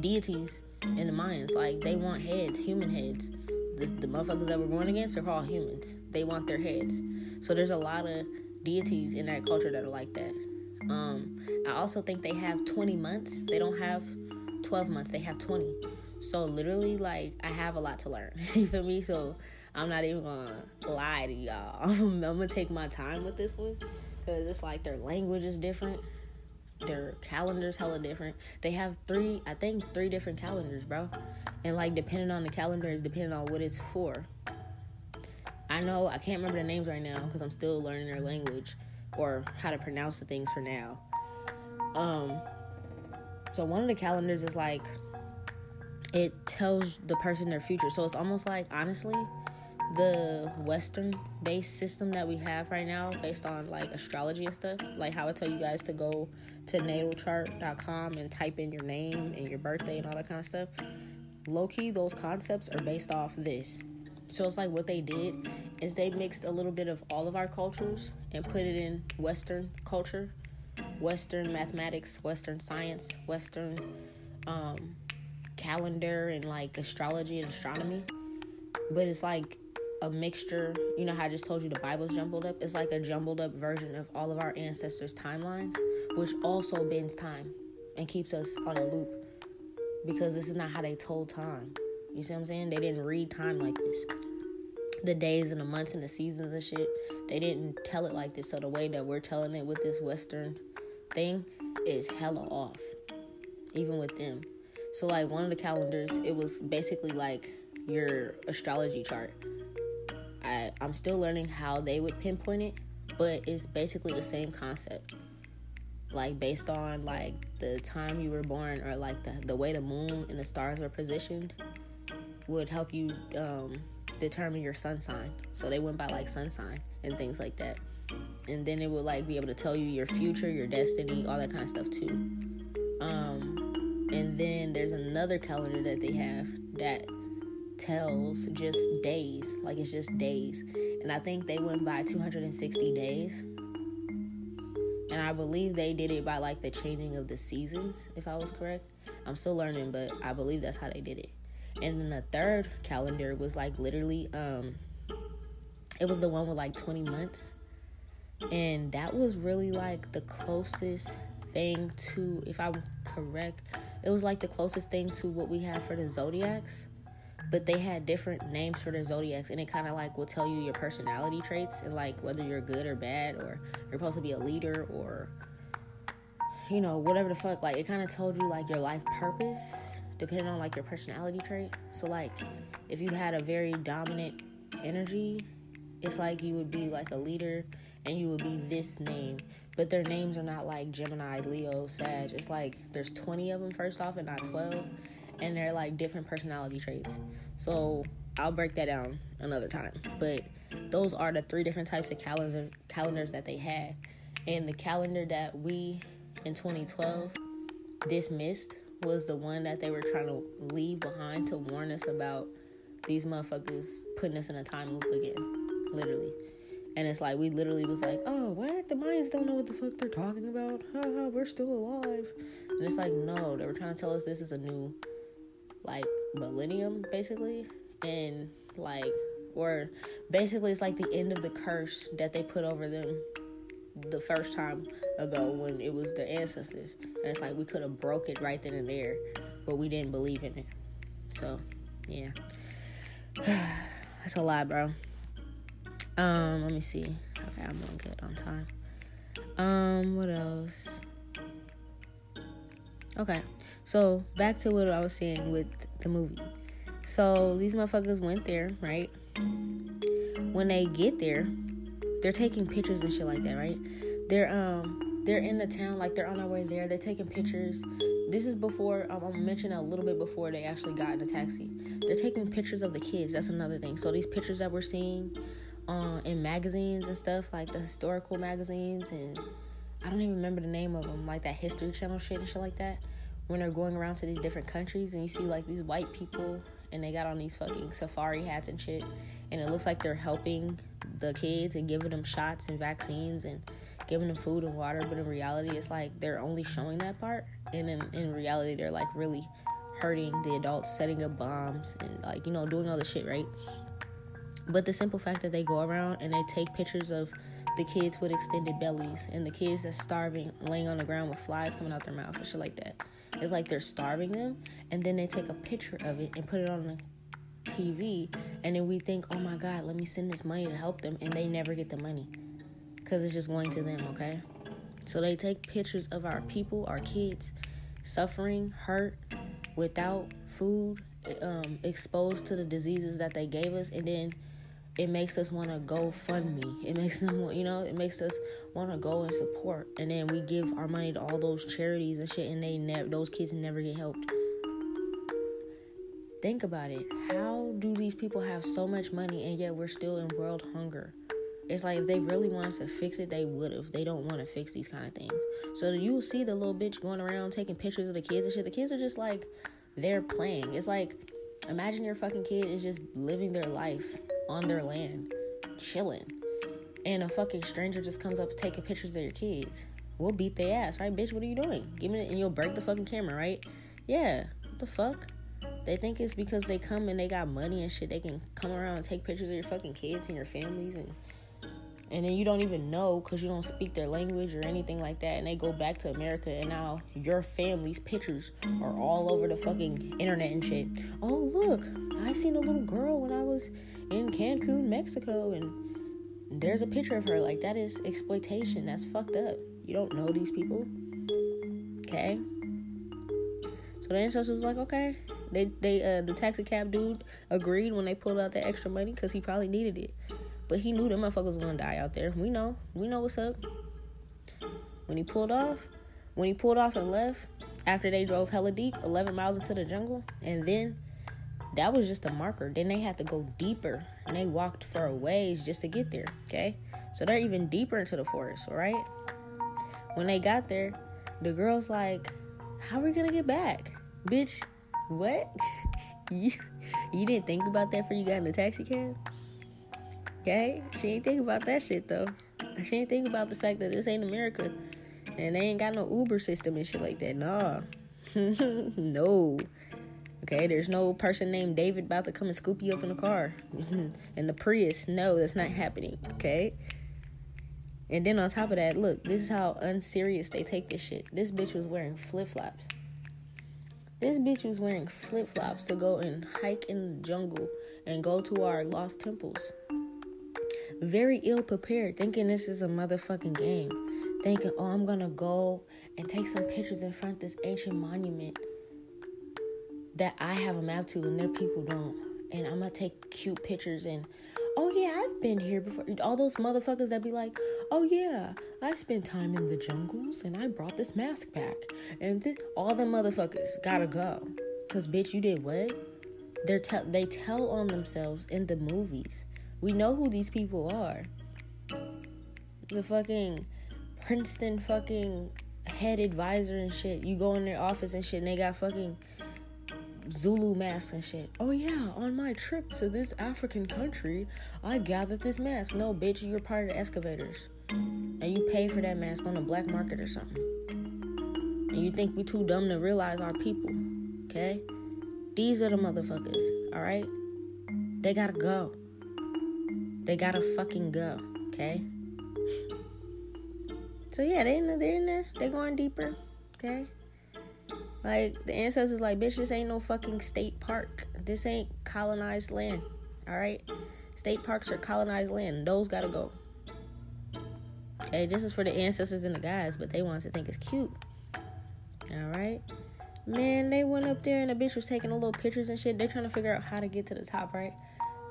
deities in the Mayans. Like they want heads, human heads. The, the motherfuckers that we're going against are all humans. They want their heads. So there's a lot of deities in that culture that are like that. Um, I also think they have 20 months. They don't have 12 months. They have 20. So literally, like I have a lot to learn. you feel me? So I'm not even gonna lie to y'all. I'm, gonna take my time with this one because it's like their language is different, their calendars hella different. They have three, I think, three different calendars, bro. And like depending on the calendar is depending on what it's for. I know I can't remember the names right now because I'm still learning their language or how to pronounce the things for now. Um, so one of the calendars is like it tells the person their future. So it's almost like honestly, the western based system that we have right now based on like astrology and stuff like how i tell you guys to go to natalchart.com and type in your name and your birthday and all that kind of stuff low key those concepts are based off this So it's like what they did is they mixed a little bit of all of our cultures and put it in Western culture, Western mathematics, Western science, Western um, calendar, and like astrology and astronomy. But it's like a mixture. You know how I just told you the Bible's jumbled up? It's like a jumbled up version of all of our ancestors' timelines, which also bends time and keeps us on a loop because this is not how they told time. You see what I'm saying? They didn't read time like this. The days and the months and the seasons and shit, they didn't tell it like this. So the way that we're telling it with this Western thing is hella off, even with them. So like one of the calendars, it was basically like your astrology chart. I I'm still learning how they would pinpoint it, but it's basically the same concept like based on like the time you were born or like the, the way the moon and the stars were positioned would help you um, determine your sun sign. So they went by like sun sign and things like that. And then it would like be able to tell you your future your destiny all that kind of stuff too. Um, and then there's another calendar that they have that tells just days like it's just days. And i think they went by 260 days. And I believe they did it by like the changing of the seasons, if I was correct. I'm still learning, but I believe that's how they did it. And then the third calendar was like literally, um, it was the one with like 20 months, and that was really like the closest thing to, if I'm correct, it was like the closest thing to what we have for the zodiacs. But they had different names for their zodiacs and it kind of like will tell you your personality traits and like whether you're good or bad or you're supposed to be a leader or you know whatever the fuck. Like it kind of told you like your life purpose depending on like your personality trait so like if you had a very dominant energy it's like you would be like a leader and you would be this name but their names are not like gemini leo sag it's like there's 20 of them first off and not 12 and they're like different personality traits. So I'll break that down another time. But those are the three different types of calendar calendars that they had. And the calendar that we in 2012 dismissed was the one that they were trying to leave behind to warn us about these motherfuckers putting us in a time loop again. Literally. And it's like we literally was like, oh, what? The Mayans don't know what the fuck they're talking about. Haha, we're still alive. And it's like, no, they were trying to tell us this is a new like millennium basically and like or basically it's like the end of the curse that they put over them the first time ago when it was the ancestors. And it's like we could have broke it right then and there but we didn't believe in it. So yeah. That's a lot bro. Um let me see. Okay i'm doing good on time. Um what else? Okay so back to what I was saying with the movie. So these motherfuckers went there, right? When they get there, they're taking pictures and shit like that, right? They're um they're in the town, like they're on their way there. They're taking pictures. This is before um, I'm mentioning a little bit before they actually got in the taxi. They're taking pictures of the kids. That's another thing. So these pictures that we're seeing uh, in magazines and stuff, like the historical magazines, and I don't even remember the name of them, like that History Channel shit and shit like that when they're going around to these different countries and you see like these white people and they got on these fucking safari hats and shit and it looks like they're helping the kids and giving them shots and vaccines and giving them food and water but in reality it's like they're only showing that part. And in, in reality they're like really hurting the adults setting up bombs and like you know doing all the shit right? But the simple fact that they go around and they take pictures of the kids with extended bellies and the kids that's starving laying on the ground with flies coming out their mouth and shit like that. It's like they're starving them, and then they take a picture of it and put it on the TV, and then we think, oh my God, let me send this money to help them, and they never get the money because it's just going to them, okay? So they take pictures of our people, our kids, suffering, hurt, without food, um, exposed to the diseases that they gave us, and then it makes us want to go fund me. It makes them, you know, it makes us want to go and support. And then we give our money to all those charities and shit, and they never, those kids never get helped. Think about it. How do these people have so much money and yet we're still in world hunger? It's like if they really wanted to fix it, they would have. They don't want to fix these kind of things. So you see the little bitch going around taking pictures of the kids and shit. The kids are just like they're playing. It's like Imagine your fucking kid is just living their life on their land, chilling, and a fucking stranger just comes up taking pictures of your kids. We'll beat their ass, right, bitch? What are you doing? Give me, and you'll break the fucking camera, right? Yeah. What the fuck? They think it's because they come and they got money and shit. They can come around and take pictures of your fucking kids and your families and and then you don't even know because you don't speak their language or anything like that. And they go back to america and now your family's pictures are all over the fucking internet and shit. Oh look i seen a little girl when i was in cancun mexico and there's a picture of her. Like that is exploitation. That's fucked up. You don't know these people. Okay? So the ancestors was like okay. They they uh the taxi cab dude agreed when they pulled out the extra money because he probably needed it but he knew them motherfuckers was gonna die out there. We know. We know what's up. When he pulled off, when he pulled off and left, after they drove hella deep, 11 miles into the jungle, and then that was just a marker. Then they had to go deeper, and they walked for a ways just to get there. Okay, so they're even deeper into the forest. All right. When they got there, the girl's like, "How are we gonna get back, bitch? What? you you didn't think about that before you got in the taxi cab?" Okay? She ain't think about that shit though. She ain't think about the fact that this ain't America. And they ain't got no Uber system and shit like that. Nah. no. Okay, there's no person named David about to come and scoop you up in a car. and the Prius, no, that's not happening. Okay? And then on top of that, look, this is how unserious they take this shit. This bitch was wearing flip flops. This bitch was wearing flip flops to go and hike in the jungle and go to our lost temples very ill prepared, thinking this is a motherfucking game. Thinking, oh, I'm gonna go and take some pictures in front of this ancient monument that I have a map to and their people don't. And I'm gonna take cute pictures and oh yeah, I've been here before. All those motherfuckers that be like, oh yeah, I've spent time in the jungles and I brought this mask back. And th- all the motherfuckers gotta go. Cause bitch, you did what? They're te- they tell on themselves in the movies. We know who these people are. The fucking Princeton fucking head advisor and shit. You go in their office and shit, and they got fucking Zulu masks and shit. Oh yeah, on my trip to this African country, I gathered this mask. No, bitch, you're part of the excavators, and you pay for that mask on the black market or something. And you think we too dumb to realize our people? Okay, these are the motherfuckers. All right, they gotta go. They gotta fucking go, okay? So yeah, they in there, they're in there. They're going deeper, okay? Like the ancestors, like bitch, this ain't no fucking state park. This ain't colonized land. All right, state parks are colonized land. Those gotta go. Okay, this is for the ancestors and the guys, but they want to think it's cute. All right, man. They went up there and the bitch was taking a little pictures and shit. They're trying to figure out how to get to the top, right?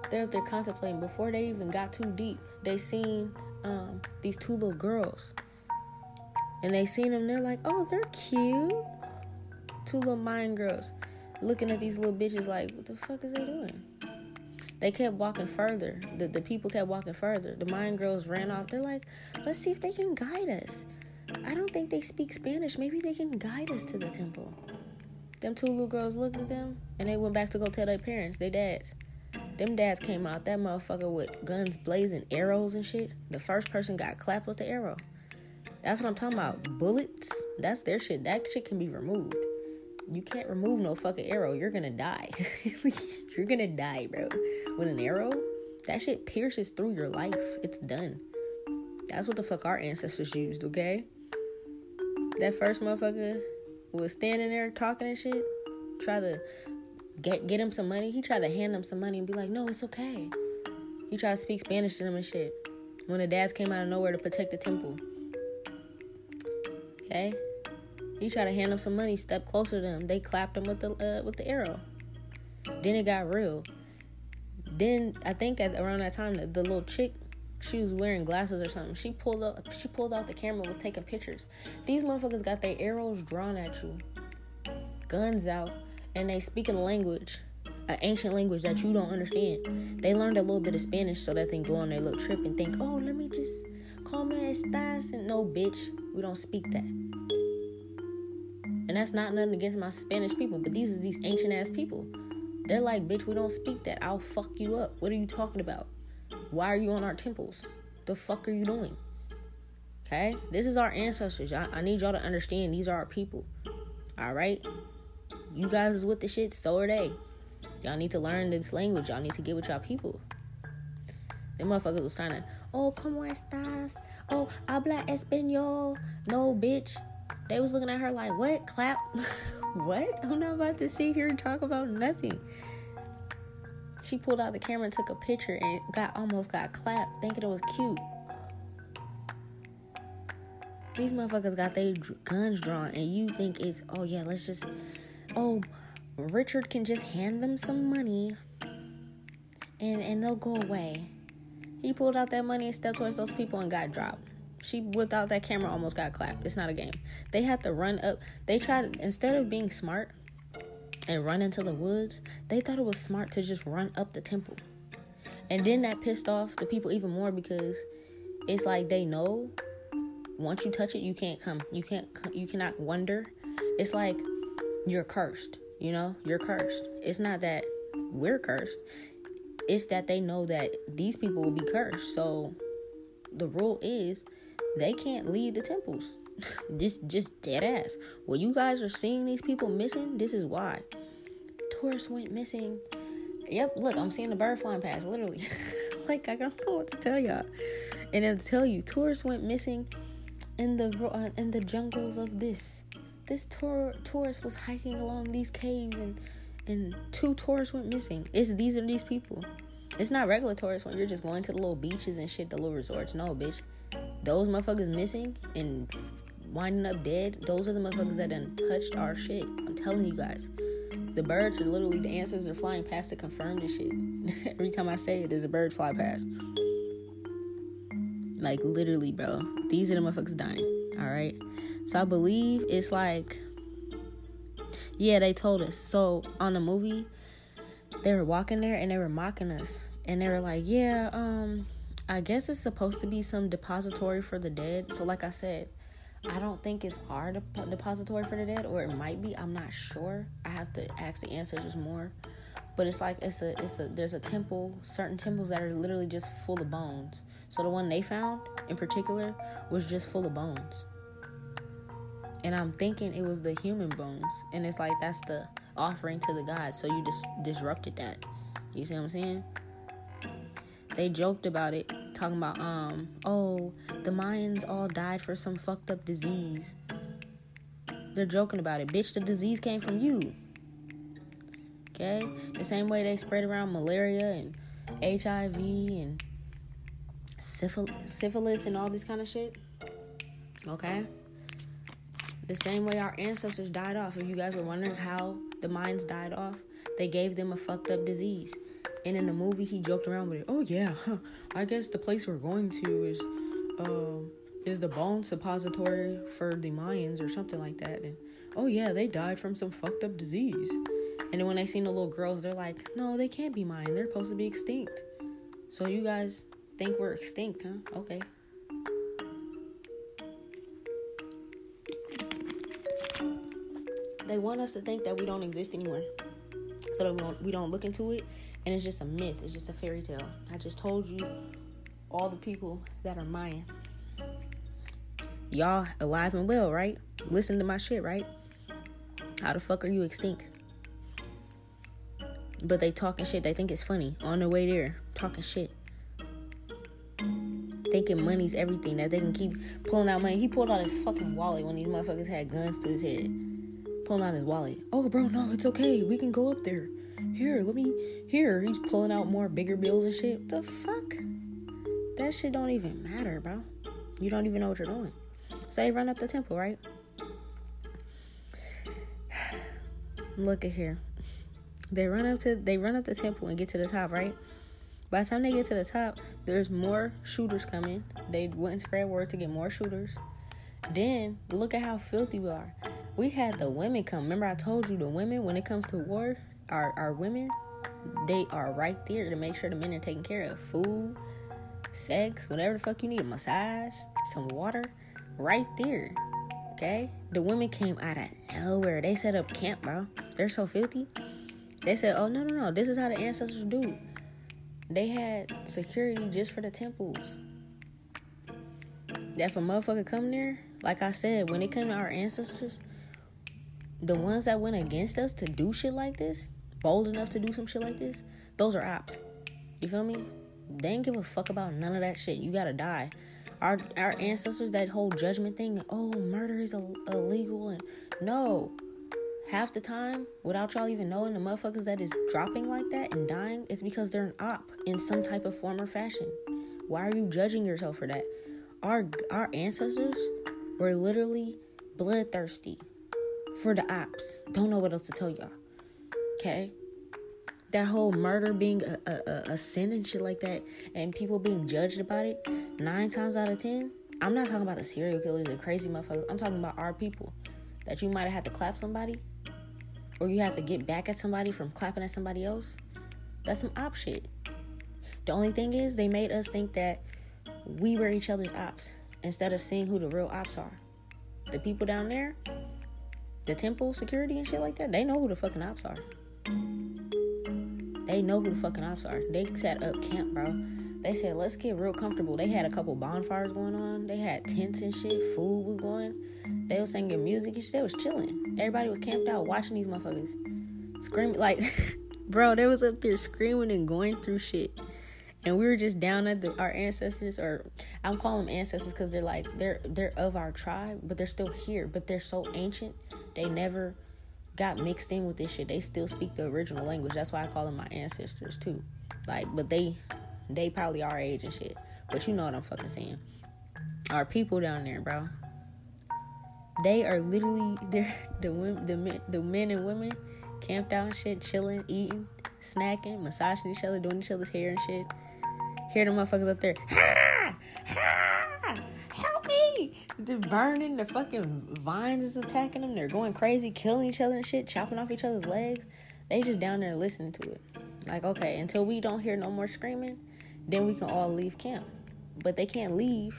They're up there contemplating before they even got too deep. They seen um, these two little girls, and they seen them. They're like, "Oh, they're cute." Two little Mayan girls looking at these little bitches like, "What the fuck is they doing?" They kept walking further. The the people kept walking further. The Mayan girls ran off. They're like, "Let's see if they can guide us." I don't think they speak Spanish. Maybe they can guide us to the temple. Them two little girls looked at them and they went back to go tell their parents, their dads. Them dads came out that motherfucker with guns blazing, arrows and shit. The first person got clapped with the arrow. That's what I'm talking about. Bullets, that's their shit. That shit can be removed. You can't remove no fucking arrow. You're gonna die. You're gonna die, bro. With an arrow, that shit pierces through your life. It's done. That's what the fuck our ancestors used, okay? That first motherfucker was standing there talking and shit. Try to get get him some money. He tried to hand them some money and be like, "No, it's okay." He tried to speak Spanish to them and shit. When the dads came out of nowhere to protect the temple. Okay, he tried to hand them some money. Step closer to them. They clapped him with the uh, with the arrow. Then it got real. Then I think at around that time, the, the little chick she was wearing glasses or something. She pulled up she pulled out the camera was taking pictures. These motherfuckers got their arrows drawn at you. Guns out and they speak in a language, an ancient language that you don't understand. They learned a little bit of Spanish so that they go on their little trip and think, oh, let me just call me estás. And no, bitch, we don't speak that. And that's not nothing against my Spanish people, but these are these ancient ass people. They're like, bitch, we don't speak that. I'll fuck you up. What are you talking about? Why are you on our temples? The fuck are you doing? Okay? This is our ancestors. I, I need y'all to understand these are our people. Alright? You guys is with the shit, so are they. Y'all need to learn this language. Y'all need to get with y'all people. Them motherfuckers was trying to, oh, como estas? Oh, habla español. No, bitch. They was looking at her like, what? Clap? what? I'm not about to sit here and talk about nothing. She pulled out the camera and took a picture and got almost got clapped, thinking it was cute. These motherfuckers got their guns drawn, and you think it's oh yeah, let's just oh Richard can just hand them some money, and and they'll go away. He pulled out that money and stepped towards those people and got dropped. She whipped out that camera, almost got clapped. It's not a game. They had to run up. They tried instead of being smart and run into the woods. They thought it was smart to just run up the temple, and then that pissed off the people even more because it's like they know once you touch it, you can't come. You can't. You cannot wonder. It's like you're cursed. You know, you're cursed. It's not that we're cursed. It's that they know that these people will be cursed. So the rule is they can't leave the temples. this just dead ass. Well, you guys are seeing these people missing. This is why. Tourists went missing. Yep, look, I'm seeing the bird flying past, literally. like I don't know what to tell y'all. And to tell you, tourists went missing in the uh, in the jungles of this. This tour tourist was hiking along these caves and and two tourists went missing. It's these are these people. It's not regular tourists when you're just going to the little beaches and shit, the little resorts. No, bitch. Those motherfuckers missing and winding up dead. Those are the motherfuckers that done touched our shit. I'm telling you guys. The birds are literally the answers are flying past to confirm this shit. Every time I say it, there's a bird fly past. Like literally, bro. These are the motherfuckers dying. Alright. So I believe it's like Yeah, they told us. So on the movie, they were walking there and they were mocking us. And they were like, Yeah, um, I guess it's supposed to be some depository for the dead. So like I said, I don't think it's our dep- depository for the dead, or it might be. I'm not sure. I have to ask the ancestors more. But it's like it's a it's a there's a temple, certain temples that are literally just full of bones. So the one they found in particular was just full of bones. And I'm thinking it was the human bones. And it's like that's the offering to the gods. So you just disrupted that. You see what I'm saying? They joked about it, talking about, um, oh, the Mayans all died for some fucked up disease. They're joking about it. Bitch, the disease came from you. Okay? The same way they spread around malaria and HIV and syphilis and all this kind of shit. Okay? The same way our ancestors died off. If you guys were wondering how the Mayans died off, they gave them a fucked up disease. And in the movie, he joked around with it. Oh yeah, huh. I guess the place we're going to is, um, is the bone suppository for the Mayans or something like that. And oh yeah, they died from some fucked up disease. And then when they seen the little girls, they're like, no, they can't be Mayan. They're supposed to be extinct. So you guys think we're extinct, huh? Okay. They want us to think that we don't exist anymore. So that we don't we don't look into it and it's just a myth, it's just a fairy tale. I just told you all the people that are Mayan. Y'all alive and well, right? Listen to my shit, right? How the fuck are you extinct? But they talking shit. They think it's funny. On their way there, talking shit. Thinking money's everything. That they can keep pulling out money. He pulled out his fucking wallet when these motherfuckers had guns to his head. Pulling out his wallet. Oh, bro, no, it's okay. We can go up there. Here, let me. Here, he's pulling out more bigger bills and shit. The fuck? That shit don't even matter, bro. You don't even know what you're doing. So they run up the temple, right? Look at here. They run up to they run up the temple and get to the top, right? By the time they get to the top, there's more shooters coming. They wouldn't spread word to get more shooters. Then look at how filthy we are. We had the women come. Remember I told you the women when it comes to war, our our women, they are right there to make sure the men are taken care of. Food, sex, whatever the fuck you need, massage, some water, right there. Okay? The women came out of nowhere. They set up camp, bro. They're so filthy They said, "Oh no, no, no! This is how the ancestors do." They had security just for the temples. That if a motherfucker come there, like I said, when it came to our ancestors, the ones that went against us to do shit like this, bold enough to do some shit like this, those are ops. You feel me? They ain't give a fuck about none of that shit. You gotta die. Our our ancestors, that whole judgment thing. Oh, murder is Ill- illegal, and no. Half the time, without y'all even knowing, the motherfuckers that is dropping like that and dying, it's because they're an op in some type of form or fashion. Why are you judging yourself for that? Our our ancestors were literally bloodthirsty for the ops. Don't know what else to tell y'all. Okay? That whole murder being a, a, a, sin and shit like that, and people being judged about it, nine times out of ten, I'm not talking about the serial killers and crazy motherfuckers. I'm talking about our people. That you might have had to clap somebody, or you have to get back at somebody from clapping at somebody else. That's some op shit. The only thing is, they made us think that we were each other's ops instead of seeing who the real ops are. The people down there, the temple security and shit like that, they know who the fucking ops are. They know who the fucking ops are. They set up camp, bro. They said, let's get real comfortable. They had a couple bonfires going on. They had tents and shit. Food was going. They was singing music and shit. They was chilling. Everybody was camped out watching these motherfuckers. Screaming like bro, they was up there screaming and going through shit. And we were just down at the, our ancestors, or I'm calling them ancestors because they're like they're they're of our tribe, but they're still here. But they're so ancient they never got mixed in with this shit. They still speak the original language. That's why I call them my ancestors too. Like, but they they probably our age and shit. But you know what I'm fucking saying. Our people down there, bro. They are literally they're the women, the men, the men and women camped out and shit, chilling, eating, snacking, massaging each other, doing each other's hair and shit. Hear the motherfuckers up there. Ha! Ha! Help me! They're burning. The fucking vines is attacking them. They're going crazy, killing each other and shit, chopping off each other's legs. They just down there listening to it. Like, okay, until we don't hear no more screaming, then we can all leave camp. But they can't leave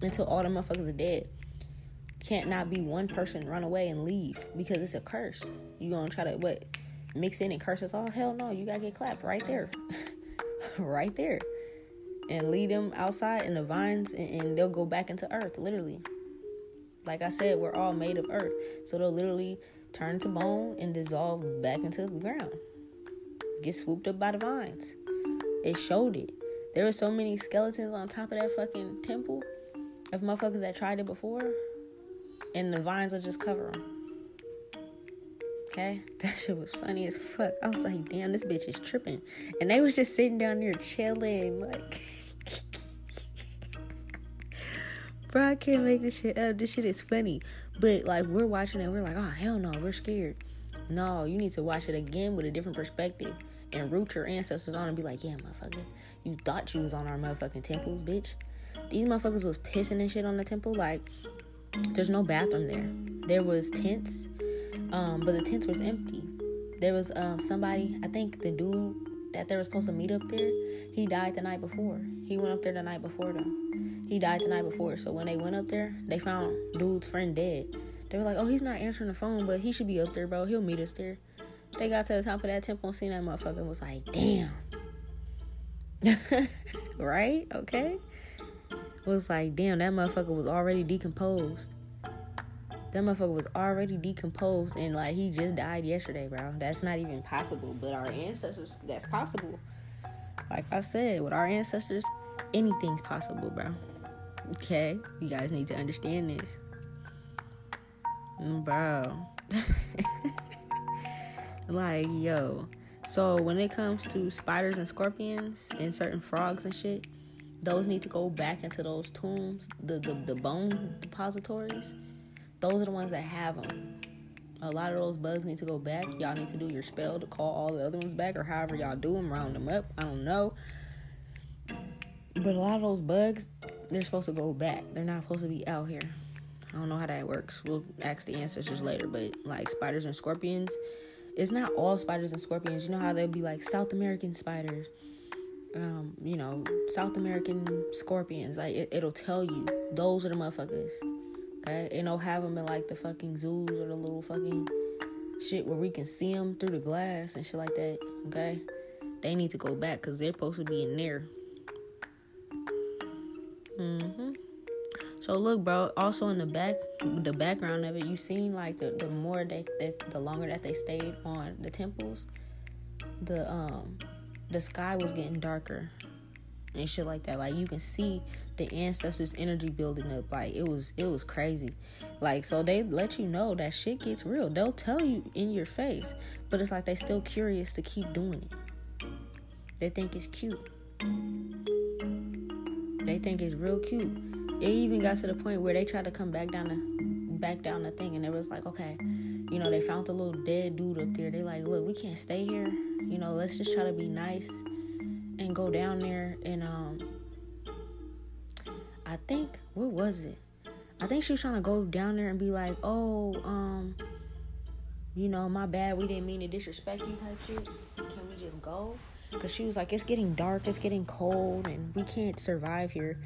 until all the motherfuckers are dead. Can't not be one person run away and leave because it's a curse. You gonna try to what mix in and curse us all? Hell no, you gotta get clapped right there. right there and lead them outside in the vines and, and they'll go back into earth literally. Like i said we're all made of earth. So they'll literally turn to bone and dissolve back into the ground. Get swooped up by the vines. It showed it. There were so many skeletons on top of that fucking temple of motherfuckers that tried it before and the vines will just cover them okay? That shit was funny as fuck. I was like damn this bitch is tripping. And they was just sitting down there chilling like Bro, I can't make this shit up. This shit is funny. But like we're watching it, we're like, oh hell no, we're scared. No, you need to watch it again with a different perspective and root your ancestors on and be like, yeah, motherfucker, you thought you was on our motherfucking temples, bitch. These motherfuckers was pissing and shit on the temple. Like, there's no bathroom there. There was tents, um, but the tents was empty. There was um somebody, I think the dude that they were supposed to meet up there, he died the night before. He went up there the night before them. He died the night before. So when they went up there, they found dude's friend dead. They were like, "Oh, he's not answering the phone, but he should be up there, bro. He'll meet us there." They got to the top of that temple and seen that motherfucker was like, "Damn." right? Okay. Was like, "Damn, that motherfucker was already decomposed." That motherfucker was already decomposed and like he just died yesterday, bro. That's not even possible. But our ancestors, that's possible. Like I said, with our ancestors, anything's possible, bro. Okay? You guys need to understand this. Mm, bro. like, yo. So when it comes to spiders and scorpions and certain frogs and shit, those need to go back into those tombs, the, the, the bone depositories. Those are the ones that have them. A lot of those bugs need to go back. Y'all need to do your spell to call all the other ones back, or however y'all do them, round them up. I don't know. But a lot of those bugs, they're supposed to go back. They're not supposed to be out here. I don't know how that works. We'll ask the ancestors later. But like spiders and scorpions, it's not all spiders and scorpions. You know how they'll be like South American spiders, um, you know, South American scorpions. Like it, it'll tell you those are the motherfuckers. And they'll have them in like the fucking zoos or the little fucking shit where we can see them through the glass and shit like that. Okay, they need to go back because they're supposed to be in there. Mhm. So look, bro. Also in the back, the background of it, you seen like the the more they, they the longer that they stayed on the temples, the um the sky was getting darker and shit like that. Like you can see the ancestors' energy building up. Like it was it was crazy. Like so they let you know that shit gets real. They'll tell you in your face, but it's like they still curious to keep doing it. They think it's cute. They think it's real cute. It even got to the point where they tried to come back down the back down the thing and it was like, okay, you know, they found the little dead dude up there. They like, look, we can't stay here. You know, let's just try to be nice and go down there and um I think what was it? I think she was trying to go down there and be like, oh, um, you know, my bad, we didn't mean to disrespect you type shit. Can we just go? Cause she was like, it's getting dark, it's getting cold, and we can't survive here.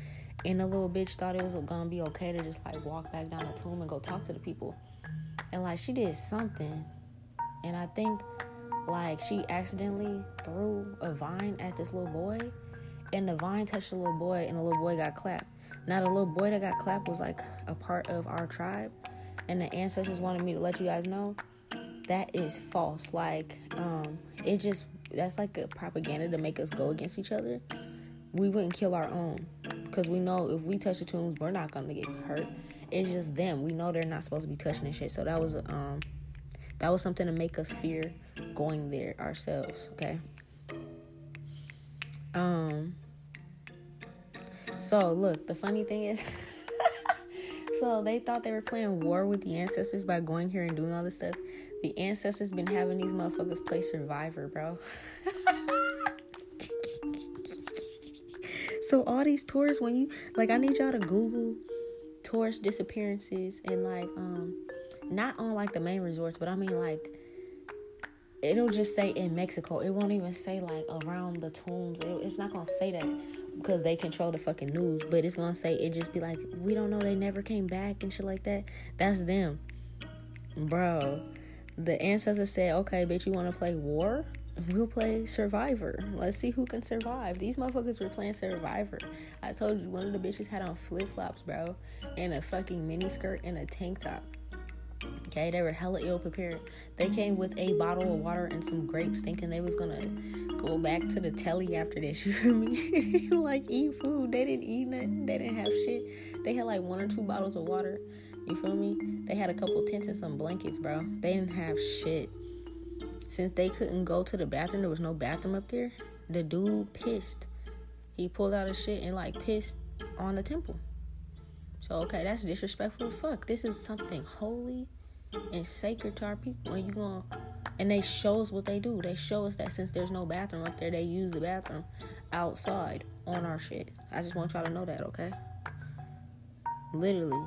And the little bitch thought it was gonna be okay to just like walk back down the tomb and go talk to the people. And like she did something. And I think like she accidentally threw a vine at this little boy. And the vine touched the little boy and the little boy got clapped. Now the little boy that got clapped was like a part of our tribe. And the ancestors wanted me to let you guys know that is false. Like, um, it just that's like a propaganda to make us go against each other. We wouldn't kill our own because we know if we touch the tombs, we're not gonna get hurt. It's just them. We know they're not supposed to be touching this shit. So that was um, that was something to make us fear going there ourselves. Okay. Um. So look, the funny thing is. so they thought they were playing war with the ancestors by going here and doing all this stuff. The ancestors been having these motherfuckers play Survivor, bro. so all these tours, when you like, I need y'all to Google tourist disappearances and like, um, not on like the main resorts, but I mean like, it'll just say in Mexico. It won't even say like around the tombs. It, it's not gonna say that because they control the fucking news. But it's gonna say it just be like, we don't know. They never came back and shit like that. That's them, bro the ancestors said, okay, bitch, you want to play war? We'll play Survivor. Let's see who can survive. These motherfuckers were playing Survivor. I told you, one of the bitches had on flip flops, bro, and a fucking mini skirt and a tank top. Okay, they were hella ill prepared. They came with a bottle of water and some grapes, thinking they was gonna go back to the telly after this. You feel me? like eat food. They didn't eat nothing. They didn't have shit. They had like one or two bottles of water you feel me? They had a couple tents and some blankets, bro. They didn't have shit. Since they couldn't go to the bathroom, there was no bathroom up there. The dude pissed. He pulled out his shit and like pissed on the temple. So okay, that's disrespectful as fuck. This is something holy and sacred to our people. And you going and they show us what they do. They show us that since there's no bathroom up there, they use the bathroom outside on our shit. I just want y'all to know that, okay? Literally.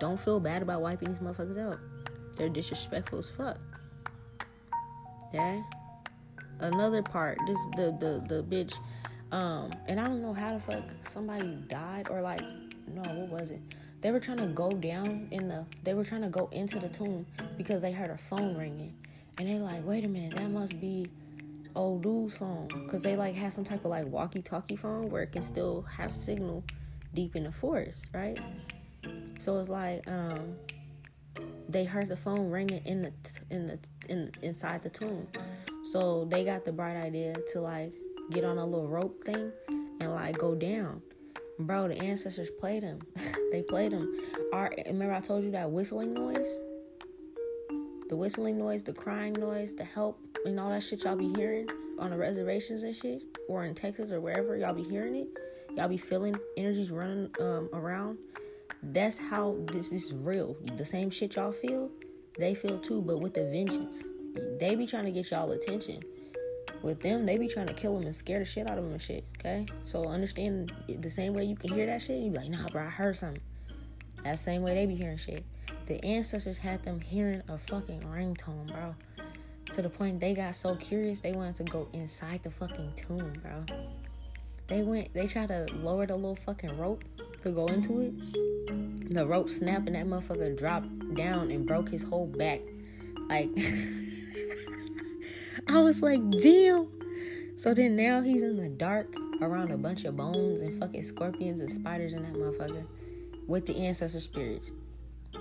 Don't feel bad about wiping these motherfuckers out. They're disrespectful as fuck. Yeah. Another part, this the the the bitch, um, and I don't know how the fuck somebody died or like, no, what was it? They were trying to go down in the, they were trying to go into the tomb because they heard a phone ringing, and they like, wait a minute, that must be old dude's phone, cause they like have some type of like walkie-talkie phone where it can still have signal deep in the forest, right? So it's like um, they heard the phone ringing in the in the in inside the tomb. So they got the bright idea to like get on a little rope thing and like go down. Bro, the ancestors played them. they played them. Our remember I told you that whistling noise? The whistling noise, the crying noise, the help, and all that shit y'all be hearing on the reservations and shit, or in Texas or wherever y'all be hearing it. Y'all be feeling energies running um, around that's how this is real. The same shit y'all feel, they feel too, but with a vengeance. They be trying to get y'all attention. With them, they be trying to kill them and scare the shit out of them and shit. Okay, so understand the same way you can hear that shit. You be like, nah, bro, I heard something. That same way they be hearing shit. The ancestors had them hearing a fucking ringtone, bro. To the point they got so curious they wanted to go inside the fucking tomb, bro. They went, they tried to lower the little fucking rope to go into it. The rope snapped and that motherfucker dropped down and broke his whole back. Like, I was like, damn. So then now he's in the dark around a bunch of bones and fucking scorpions and spiders in that motherfucker with the ancestor spirits.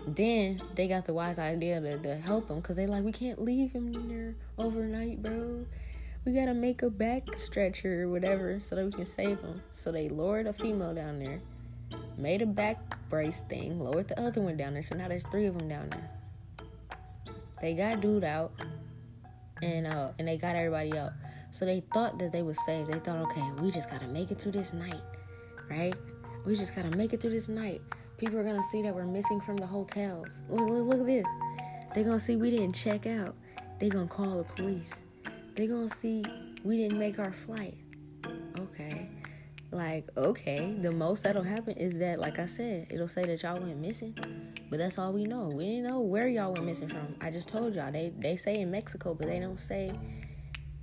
Then they got the wise idea to, to help him because they like, we can't leave him there overnight, bro. We gotta make a back stretcher or whatever so that we can save him. So they lowered a female down there, made a back brace thing, lowered the other one down there. So now there's three of them down there. They got dude out, and uh, and they got everybody out. So they thought that they were safe. They thought, okay, we just gotta make it through this night, right? We just gotta make it through this night. People are gonna see that we're missing from the hotels. Look, look, look at this. They're gonna see we didn't check out. They're gonna call the police. They're gonna see we didn't make our flight. Okay. Like, okay, the most that'll happen is that, like I said, it'll say that y'all went missing. But that's all we know. We didn't know where y'all were missing from. I just told y'all. They they say in Mexico, but they don't say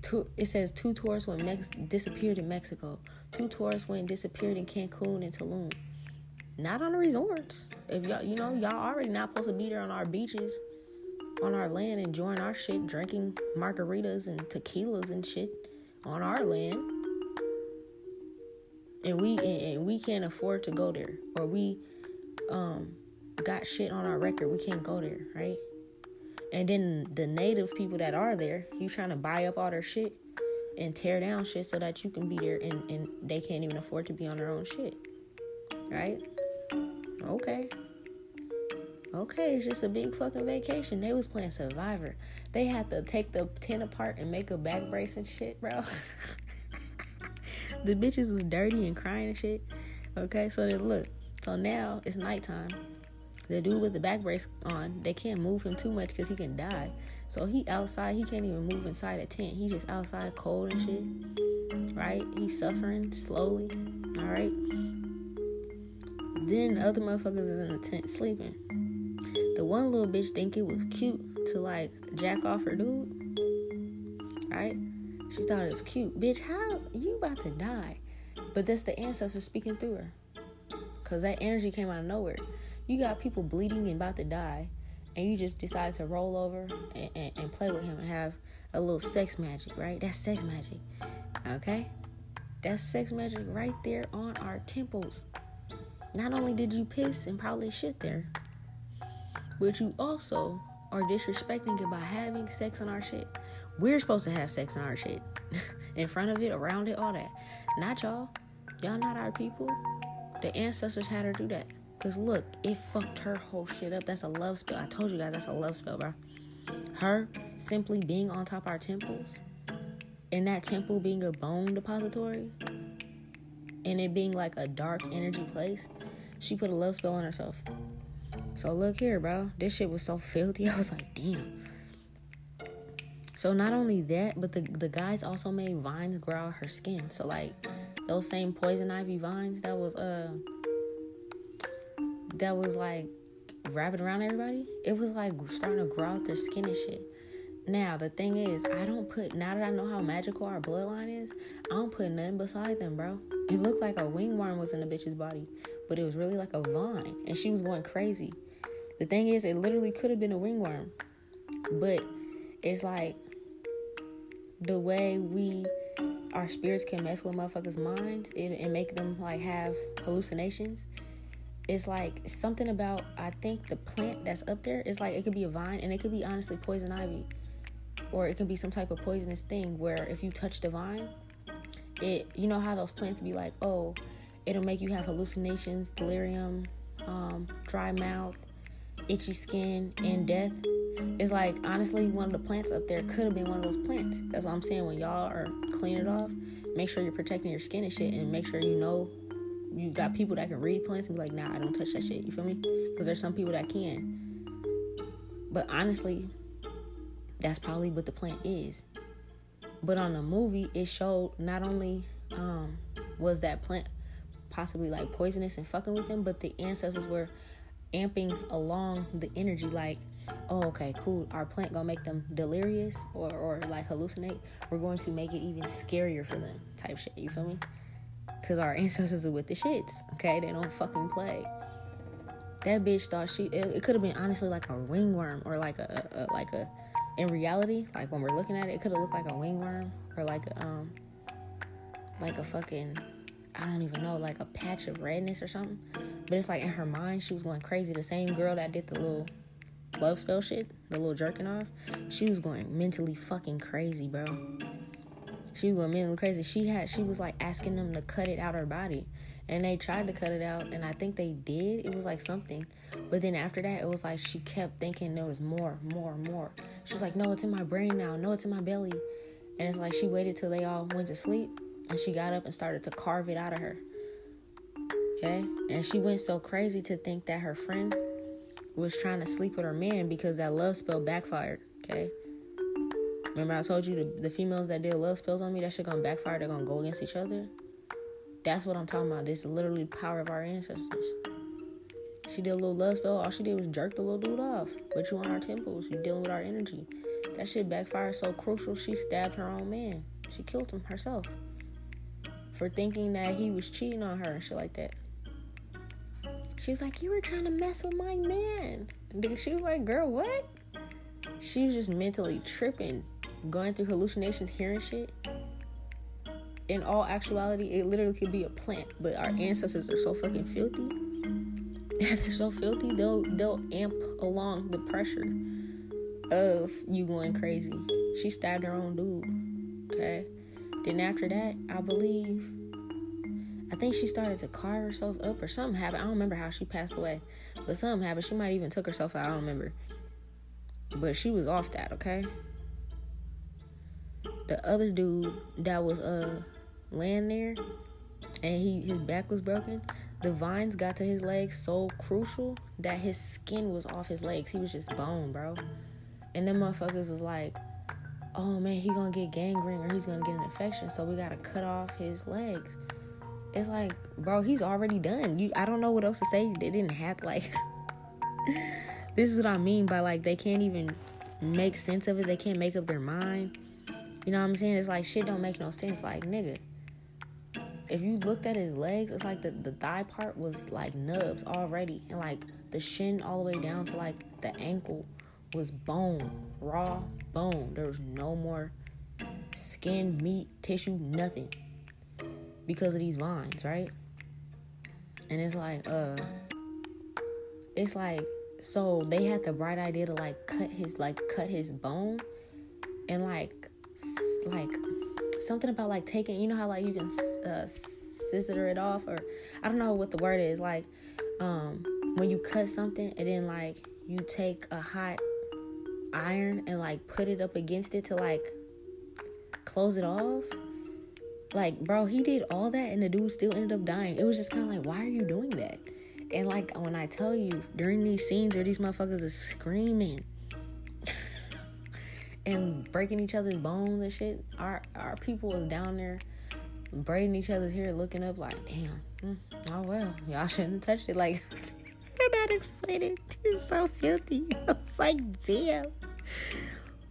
two, it says two tourists went Mex- disappeared in Mexico. Two tourists went disappeared in Cancun and Tulum. Not on the resorts. If y'all, you know, y'all already not supposed to be there on our beaches, on our land, enjoying our shit, drinking margaritas and tequilas and shit on our land. And we and we can't afford to go there, or we um got shit on our record. We can't go there, right? And then the native people that are there, you trying to buy up all their shit and tear down shit so that you can be there and, and they can't even afford to be on their own shit. Right? Okay. Okay, it's just a big fucking vacation. They was playing Survivor. They had to take the tent apart and make a back brace and shit, bro. the bitches was dirty and crying and shit. Okay, so then look. So now it's nighttime. The dude with the back brace on, they can't move him too much because he can die. So he outside, he can't even move inside a tent. He just outside cold and shit. Right? He's suffering slowly. Alright. Then other motherfuckers is in the tent sleeping. The one little bitch think it was cute to like jack off her dude. Right? She thought it was cute. Bitch, how you about to die? But that's the ancestor speaking through her. Cause that energy came out of nowhere. You got people bleeding and about to die, and you just decide to roll over and, and, and play with him and have a little sex magic, right? That's sex magic. Okay? That's sex magic right there on our temples. Not only did you piss and probably shit there, but you also are disrespecting it by having sex on our shit. We're supposed to have sex on our shit. In front of it, around it, all that. Not y'all. Y'all not our people. The ancestors had her do that. Cause look, it fucked her whole shit up. That's a love spell. I told you guys that's a love spell, bro. Her simply being on top of our temples, and that temple being a bone depository, and it being like a dark energy place, she put a love spell on herself. So look here, bro. This shit was so filthy. I was like, damn. So not only that, but the the guys also made vines grow out her skin. So like those same poison ivy vines that was uh that was like wrapping around everybody, it was like starting to grow out their skin and shit. Now the thing is, I don't put now that I know how magical our bloodline is, I don't put nothing beside them, bro. It looked like a wingworm was in the bitch's body, but it was really like a vine, and she was going crazy. The thing is, it literally could have been a wingworm, but it's like the way we our spirits can mess with motherfuckers' minds and, and make them like have hallucinations it's like something about I think the plant that's up there is like it could be a vine and it could be honestly poison ivy. Or it can be some type of poisonous thing where if you touch the vine, it you know how those plants be like, oh, it'll make you have hallucinations, delirium, um, dry mouth, itchy skin, and death. It's like honestly one of the plants up there could have been one of those plants. That's what I'm saying. When y'all are cleaning it off, make sure you're protecting your skin and shit and make sure you know you got people that can read plants and be like, nah, I don't touch that shit. You feel me? Because there's some people that can. But honestly, that's probably what the plant is. But on the movie, it showed not only um, was that plant possibly like poisonous and fucking with them, but the ancestors were amping along the energy like, oh, okay, cool. Our plant gonna make them delirious or, or like hallucinate. We're going to make it even scarier for them, type shit. You feel me? Cause our ancestors are with the shits. Okay, they don't fucking play. That bitch thought she. It, it could have been honestly like a ringworm or like a, a, like a in reality, like when we're looking at it, it could have looked like a wingworm or like a, um like a fucking I don't even know, like a patch of redness or something. But it's like in her mind, she was going crazy. The same girl that did the little love spell shit, the little jerking off, she was going mentally fucking crazy, bro. She went mentally crazy. She had, she was like asking them to cut it out her body, and they tried to cut it out, and I think they did. It was like something, but then after that, it was like she kept thinking there was more, more, more. She was like, "No, it's in my brain now. No, it's in my belly," and it's like she waited till they all went to sleep, and she got up and started to carve it out of her. Okay, and she went so crazy to think that her friend was trying to sleep with her man because that love spell backfired. Okay. Remember I told you the, the females that did love spells on me, that shit gonna backfire, they're gonna go against each other. That's what I'm talking about. This is literally power of our ancestors. She did a little love spell. All she did was jerk the little dude off. But you on our temples. You dealing with our energy. That shit backfired so crucial. She stabbed her own man. She killed him herself for thinking that he was cheating on her and shit like that. She was like, "You were trying to mess with my man." She was like, "Girl, what?" She was just mentally tripping, going through hallucinations, hearing shit. In all actuality, it literally could be a plant, but our ancestors are so fucking filthy. They're so filthy. They'll they'll amp along the pressure of you going crazy. She stabbed her own dude. Okay. Then after that, I believe I think she started to carve herself up or something happened. I don't remember how she passed away. But something happened. She might even took herself out. I don't remember. But she was off that, okay? The other dude that was uh laying there and he his back was broken, the vines got to his legs so crucial that his skin was off his legs. He was just bone, bro. And then motherfuckers was like, oh man, he gonna get gangrene or he's gonna get an infection, so we gotta cut off his legs. It's like, bro, he's already done. You, I don't know what else to say. They didn't have like. this is what I mean by like they can't even make sense of it. They can't make up their mind. You know what I'm saying? It's like shit don't make no sense. Like nigga, if you looked at his legs, it's like the the thigh part was like nubs already, and like the shin all the way down to like the ankle was bone, raw bone. There was no more skin, meat, tissue, nothing because of these vines, right? And it's like, uh, it's like, so they had the bright idea to like cut his, like, cut his bone and like, like, something about like taking, you know how like you can uh, scissor it off, or I don't know what the word is, like, um, when you cut something and then like you take a hot iron and like put it up against it to like close it off like, bro, he did all that and the dude still ended up dying. It was just kind of like, why are you doing that? And like, when I tell you, during these scenes where these motherfuckers are screaming and breaking each other's bones and shit, our our people was down there braiding each other's hair, looking up like, damn, mm, oh well, y'all shouldn't have touched it. Like, you're not explaining. It's so filthy. I was like, damn.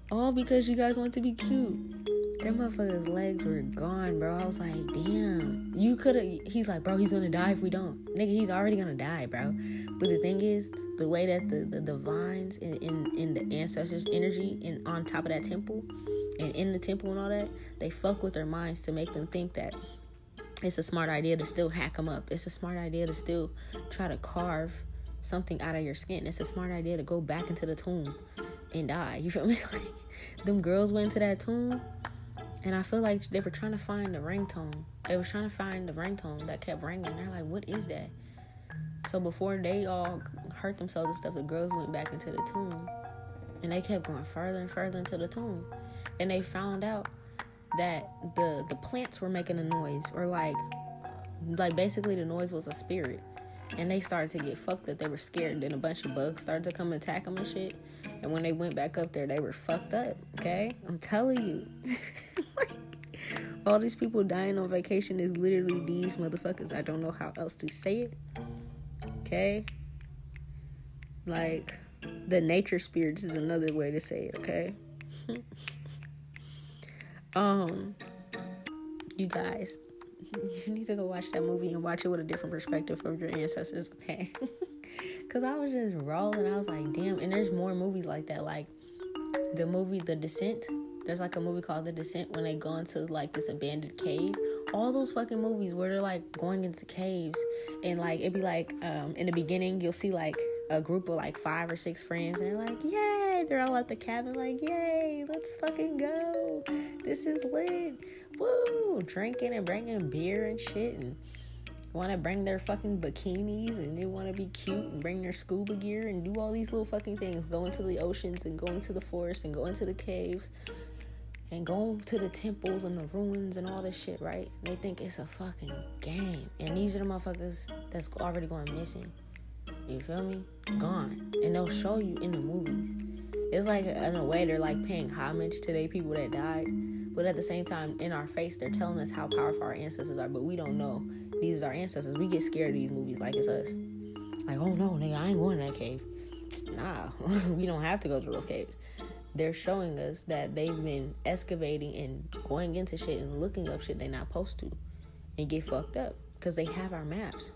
All because you guys want to be cute. That motherfucker's legs were gone, bro. I was like, damn. You could have. He's like, bro, he's gonna die if we don't. Nigga, he's already gonna die, bro. But the thing is, the way that the, the, the vines in, in, in the ancestors' energy and on top of that temple and in the temple and all that, they fuck with their minds to make them think that it's a smart idea to still hack them up. It's a smart idea to still try to carve something out of your skin. It's a smart idea to go back into the tomb and die. You feel me? Like them girls went to that tomb and I feel like they were trying to find the ringtone. They were trying to find the ringtone that kept ringing. They're like, what is that? So before they all hurt themselves and stuff, the girls went back into the tomb. And they kept going further and further into the tomb. And they found out that the the plants were making a noise or like like basically the noise was a spirit and they started to get fucked that they were scared And then a bunch of bugs started to come attack them and shit and when they went back up there they were fucked up okay i'm telling you all these people dying on vacation is literally these motherfuckers. I don't know how else to say it. Okay? Like, the nature spirits is another way to say it, okay? um, you guys, you need to go watch that movie and watch it with a different perspective from your ancestors, okay? Because I was just rolling. I was like, damn. And there's more movies like that. Like, the movie The Descent. There's like a movie called The Descent when they go into like this abandoned cave. All those fucking movies where they're like going into caves and like it'd be like um in the beginning you'll see like a group of like five or six friends and they're like, Yay! They're all at the cabin like, Yay, let's fucking go. This is lit. Woo! Drinking and bringing beer and shit and want to bring their fucking bikinis and they want to be cute and bring their scuba gear and do all these little fucking things. Go into the oceans and go into the forest and go into the caves and go to the temples and the ruins and all this shit, right? They think it's a fucking game. And these are the motherfuckers that's already going missing. You feel me? Gone. And they'll show you in the movies. It's like, in a way, they're like paying homage to the people that died. But at the same time, in our face, they're telling us how powerful our ancestors are. But we don't know these are our ancestors. We get scared of these movies like it's us. Like, oh no, nigga, I ain't going that cave. Nah, we don't have to go through those caves. They're showing us that they've been excavating and going into shit and looking up shit they're not supposed to and get fucked up because they have our maps.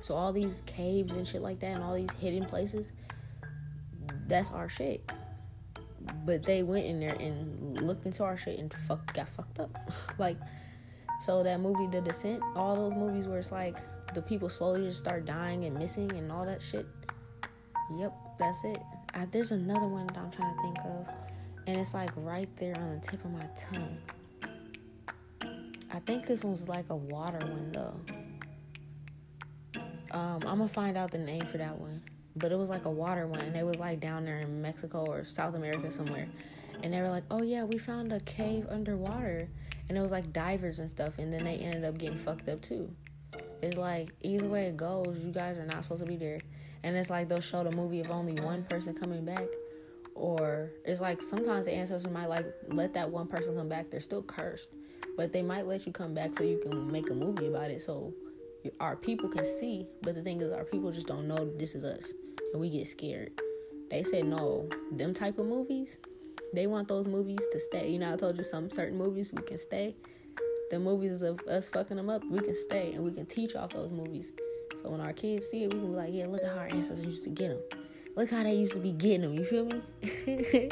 So all these caves and shit like that and all these hidden places, that's our shit. But they went in there and looked into our shit and fuck got fucked up. like so that movie The Descent, all those movies where it's like the people slowly just start dying and missing and all that shit. Yep, that's it. I, there's another one that I'm trying to think of, and it's like right there on the tip of my tongue. I think this one's like a water one though. Um, I'm gonna find out the name for that one, but it was like a water one, and it was like down there in Mexico or South America somewhere, and they were like, "Oh yeah, we found a cave underwater." and it was like divers and stuff and then they ended up getting fucked up too it's like either way it goes you guys are not supposed to be there and it's like they'll show the movie of only one person coming back. Or it's like sometimes the ancestors might like let that one person come back. They're still cursed. But they might let you come back so you can make a movie about it so our people can see. But the thing is our people just don't know this is us. And we get scared. They said no them type of movies they want those movies to stay. You know, I told you some certain movies we can stay. The movies of us fucking them up, we can stay. And we can teach off those movies. So when our kids see it, we can be like, yeah, look at how our ancestors used to get them. Look how they used to be getting them. You feel me?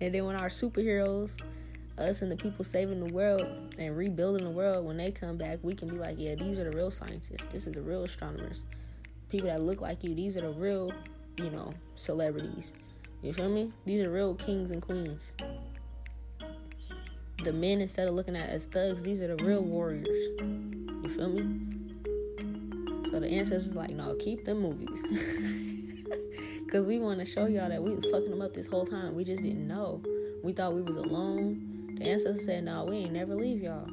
and then when our superheroes, us and the people saving the world and rebuilding the world, when they come back, we can be like, yeah, these are the real scientists. This is the real astronomers. People that look like you. These are the real, you know, celebrities. You feel me? These are real kings and queens. The men, instead of looking at as thugs, these are the real warriors. You feel me? So the ancestors like, no, keep them movies. Cause we want to show y'all that we was fucking them up this whole time. We just didn't know. We thought we was alone. The ancestors said, no, we ain't never leave y'all.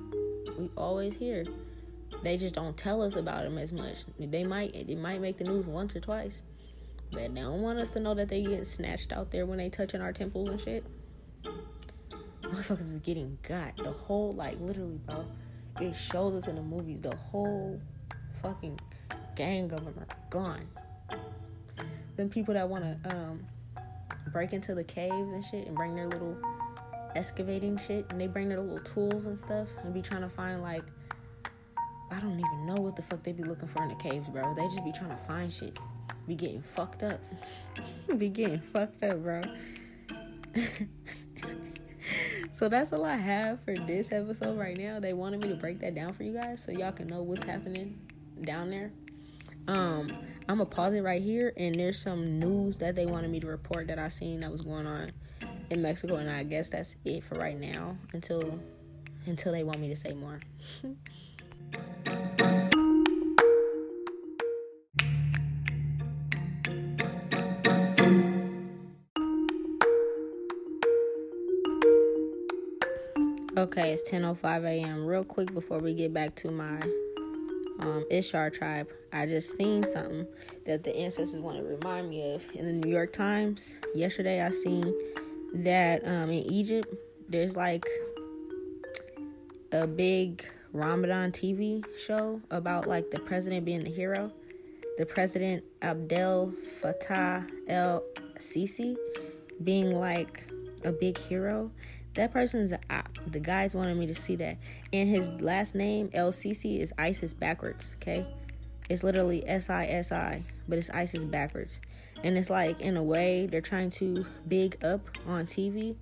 We always here. They just don't tell us about them as much. They might, it might make the news once or twice. But they don't want us to know that they get snatched out there when they touching our temples and shit. Motherfuckers is getting got. The whole, like, literally, bro. It shows us in the movies. The whole fucking gang of them are gone. Then people that want to um, break into the caves and shit and bring their little excavating shit and they bring their little tools and stuff and be trying to find like I don't even know what the fuck they be looking for in the caves, bro. They just be trying to find shit be getting fucked up. be getting fucked up, bro. so that's all I have for this episode right now. They wanted me to break that down for you guys so y'all can know what's happening down there. Um, I'm gonna pause it right here, and there's some news that they wanted me to report that I seen that was going on in Mexico, and I guess that's it for right now until until they want me to say more. Okay, it's 10:05 a.m. Real quick before we get back to my um, Ishar tribe, I just seen something that the ancestors want to remind me of in the New York Times. Yesterday, I seen that um, in Egypt, there's like a big Ramadan TV show about like the president being the hero. The president Abdel Fattah el Sisi being like a big hero that person's. The guys wanted me to see that. And his last name, El Sisi, is ISIS backwards, okay? It's literally S I S I, but it's ISIS backwards. And it's like, in a way, they're trying to big up on TV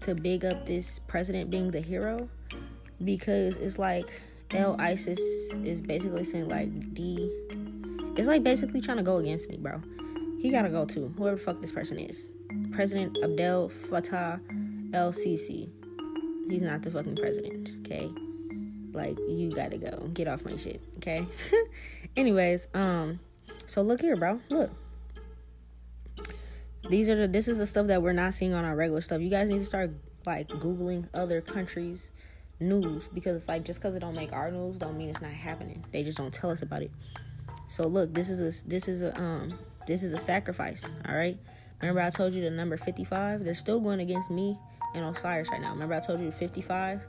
to big up this president being the hero because it's like L ISIS is basically saying, like, D. It's like basically trying to go against me, bro. He gotta go too, whoever fuck this person is. President Abdel Fattah El Sisi. He's not the fucking president, okay? Like, you gotta go. Get off my shit, okay? Anyways, um, so look here, bro. Look. These are the this is the stuff that we're not seeing on our regular stuff. You guys need to start like googling other countries news because it's like just because it don't make our news don't mean it's not happening. They just don't tell us about it. So look, this is a this is a um this is a sacrifice. All right. Remember I told you the number 55? They're still going against me and Osiris right now. Remember I told you 55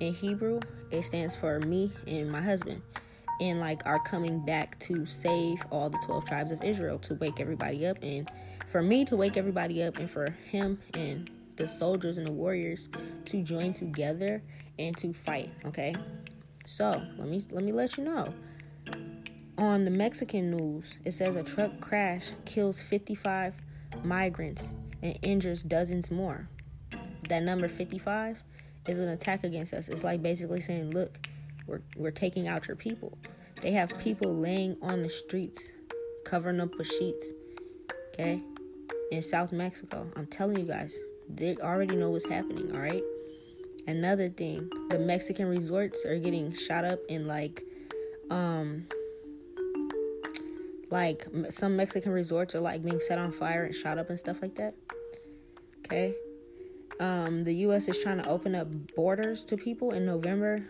in Hebrew? It stands for me and my husband. And like are coming back to save all the 12 tribes of Israel to wake everybody up and for me to wake everybody up and for him and the soldiers and the warriors to join together and to fight, okay? So, let me let me let you know. On the Mexican news, it says a truck crash kills 55 migrants and injures dozens more. That number 55 is an attack against us. It's like basically saying, look, we're, we're taking out your people. They have people laying on the streets, covering up with sheets, okay, in South Mexico. I'm telling you guys, they already know what's happening, all right? Another thing, the Mexican resorts are getting shot up in like, um, like some Mexican resorts are like being set on fire and shot up and stuff like that. Okay. Um, the U.S. is trying to open up borders to people in November,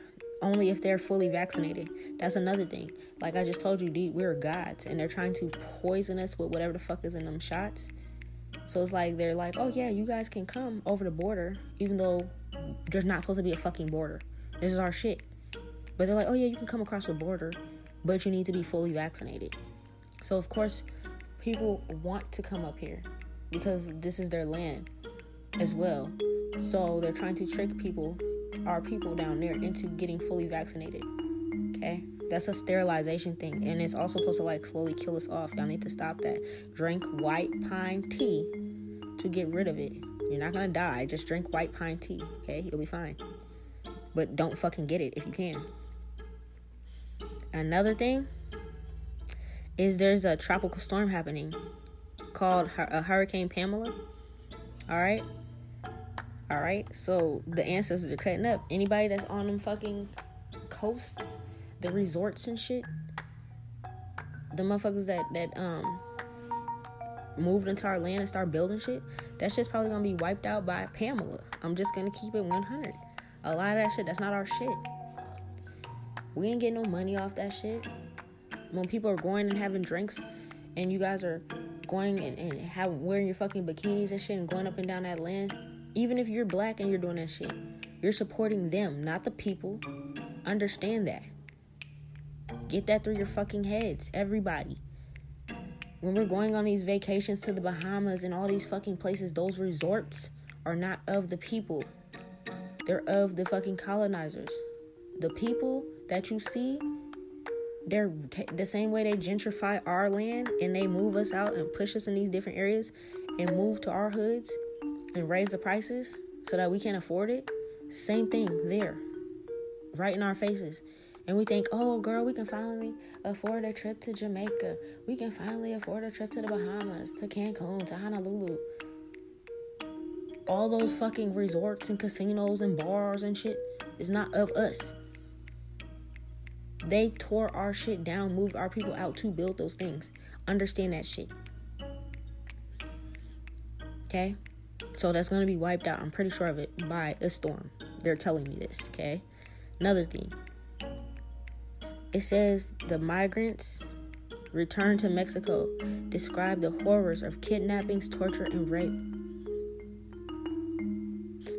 only if they're fully vaccinated. That's another thing. Like I just told you, we're gods, and they're trying to poison us with whatever the fuck is in them shots. So it's like they're like, oh yeah, you guys can come over the border, even though there's not supposed to be a fucking border. This is our shit. But they're like, oh yeah, you can come across the border, but you need to be fully vaccinated. So, of course, people want to come up here because this is their land as well. So, they're trying to trick people, our people down there, into getting fully vaccinated. Okay? That's a sterilization thing. And it's also supposed to like slowly kill us off. Y'all need to stop that. Drink white pine tea to get rid of it. You're not gonna die. Just drink white pine tea. Okay? You'll be fine. But don't fucking get it if you can. Another thing is there's a tropical storm happening called a uh, Hurricane Pamela. All right. All right. So the ancestors are cutting up. Anybody that's on them fucking coasts, the resorts and shit, the motherfuckers that that um moved into our land and start building shit, that shit's probably gonna be wiped out by Pamela. I'm just gonna keep it 100. A lot of that shit, that's not our shit. We ain't getting no money off that shit when people are going and having drinks and you guys are going and, and have, wearing your fucking bikinis and shit and going up and down that land, even if you're black and you're doing that shit, you're supporting them, not the people. Understand that. Get that through your fucking heads, everybody. When we're going on these vacations to the Bahamas and all these fucking places, those resorts are not of the people. They're of the fucking colonizers. The people that you see they're t- the same way they gentrify our land and they move us out and push us in these different areas and move to our hoods and raise the prices so that we can't afford it. Same thing there, right in our faces. And we think, oh, girl, we can finally afford a trip to Jamaica. We can finally afford a trip to the Bahamas, to Cancun, to Honolulu. All those fucking resorts and casinos and bars and shit is not of us. They tore our shit down, moved our people out to build those things. Understand that shit. Okay? So that's going to be wiped out, I'm pretty sure of it, by a storm. They're telling me this, okay? Another thing. It says the migrants return to Mexico describe the horrors of kidnappings, torture, and rape.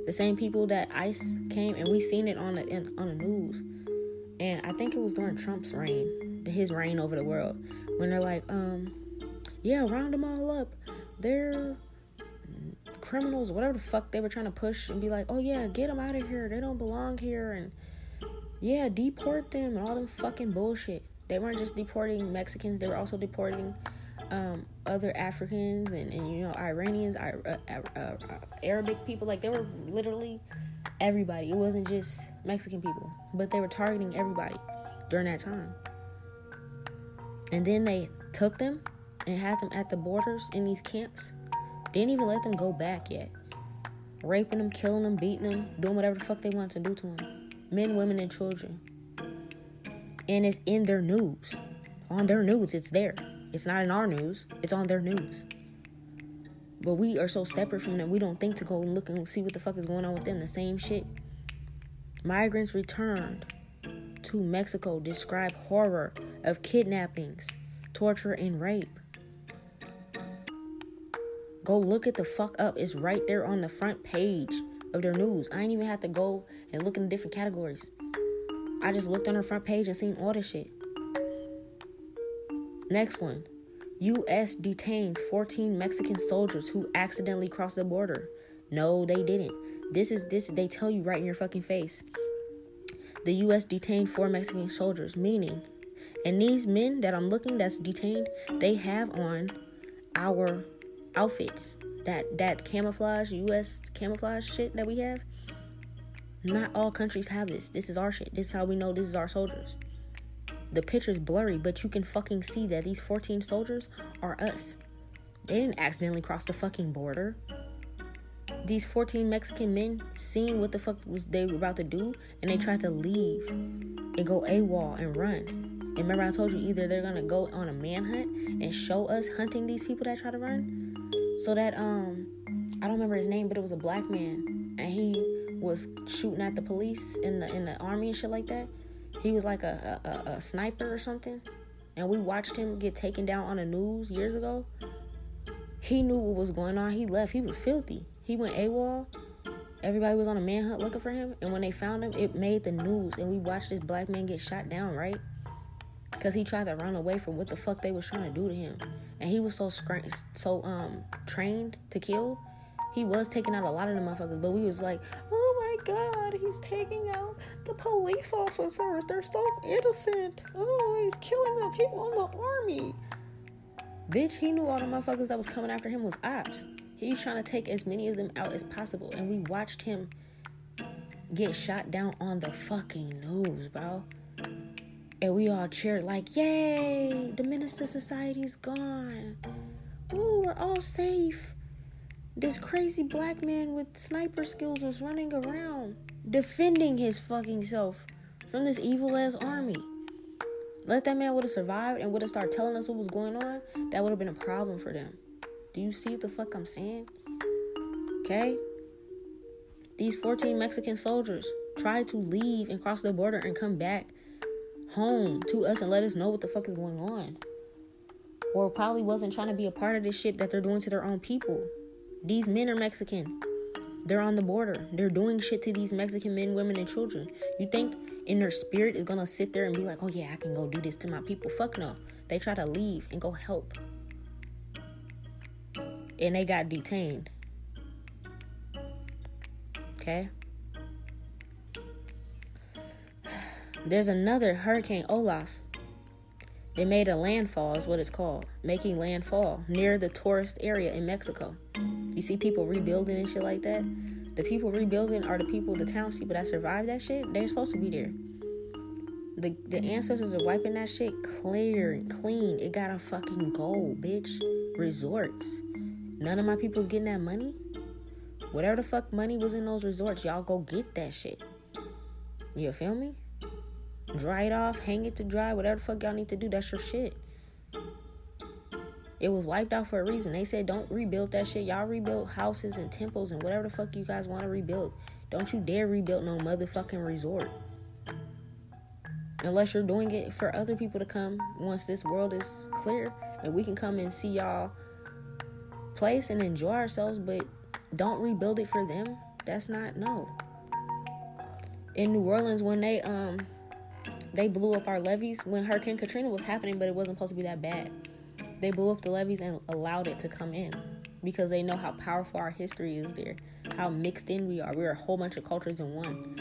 The same people that ICE came and we seen it on the in, on the news and I think it was during Trump's reign, his reign over the world, when they're like, um, yeah, round them all up. They're criminals, whatever the fuck they were trying to push, and be like, oh yeah, get them out of here. They don't belong here, and yeah, deport them and all them fucking bullshit. They weren't just deporting Mexicans; they were also deporting um, other Africans and, and you know Iranians, uh, uh, uh, Arabic people. Like they were literally everybody. It wasn't just Mexican people, but they were targeting everybody during that time. And then they took them and had them at the borders in these camps. Didn't even let them go back yet. Raping them, killing them, beating them, doing whatever the fuck they want to do to them. Men, women, and children. And it's in their news. On their news, it's there. It's not in our news, it's on their news. But we are so separate from them, we don't think to go and look and see what the fuck is going on with them. The same shit. Migrants returned to Mexico describe horror of kidnappings, torture, and rape. Go look it the fuck up. It's right there on the front page of their news. I ain't even have to go and look in the different categories. I just looked on her front page and seen all this shit. Next one. U.S. detains 14 Mexican soldiers who accidentally crossed the border. No, they didn't. This is this they tell you right in your fucking face. The U.S. detained four Mexican soldiers, meaning, and these men that I'm looking that's detained, they have on our outfits. That that camouflage, U.S. camouflage shit that we have. Not all countries have this. This is our shit. This is how we know this is our soldiers. The picture's blurry, but you can fucking see that these 14 soldiers are us. They didn't accidentally cross the fucking border. These 14 Mexican men seen what the fuck was they were about to do, and they tried to leave and go AWOL and run. And remember, I told you either they're gonna go on a manhunt and show us hunting these people that try to run, so that um, I don't remember his name, but it was a black man, and he was shooting at the police in the in the army and shit like that. He was like a, a, a sniper or something. And we watched him get taken down on the news years ago. He knew what was going on. He left. He was filthy. He went AWOL. Everybody was on a manhunt looking for him. And when they found him, it made the news. And we watched this black man get shot down, right? Because he tried to run away from what the fuck they was trying to do to him. And he was so scr- so um trained to kill. He was taking out a lot of the motherfuckers. But we was like, oh my God, he's taking out the police officers. They're so innocent. Oh, he's killing the people in the army. Bitch, he knew all the motherfuckers that was coming after him was ops. He's trying to take as many of them out as possible. And we watched him get shot down on the fucking news, bro. And we all cheered like, yay, the Minister Society's gone. Ooh, we're all safe. This crazy black man with sniper skills was running around defending his fucking self from this evil ass army. Let that man would have survived and would have started telling us what was going on, that would have been a problem for them. Do you see what the fuck I'm saying? Okay? These 14 Mexican soldiers tried to leave and cross the border and come back home to us and let us know what the fuck is going on. Or probably wasn't trying to be a part of this shit that they're doing to their own people. These men are Mexican. They're on the border. They're doing shit to these Mexican men, women, and children. You think in their spirit is gonna sit there and be like, oh yeah, I can go do this to my people? Fuck no. They try to leave and go help. And they got detained. Okay? There's another Hurricane Olaf. They made a landfall, is what it's called. Making landfall near the tourist area in Mexico. You see people rebuilding and shit like that. The people rebuilding are the people, the townspeople that survived that shit. They're supposed to be there. The the ancestors are wiping that shit clear and clean. It got a fucking go, bitch. Resorts. None of my people's getting that money. Whatever the fuck money was in those resorts, y'all go get that shit. You feel me? Dry it off, hang it to dry, whatever the fuck y'all need to do, that's your shit. It was wiped out for a reason. They said don't rebuild that shit. Y'all rebuild houses and temples and whatever the fuck you guys want to rebuild. Don't you dare rebuild no motherfucking resort. Unless you're doing it for other people to come once this world is clear and we can come and see y'all place and enjoy ourselves, but don't rebuild it for them. That's not no. In New Orleans when they um they blew up our levees when Hurricane Katrina was happening, but it wasn't supposed to be that bad. They blew up the levees and allowed it to come in because they know how powerful our history is there, how mixed in we are. We're a whole bunch of cultures in one.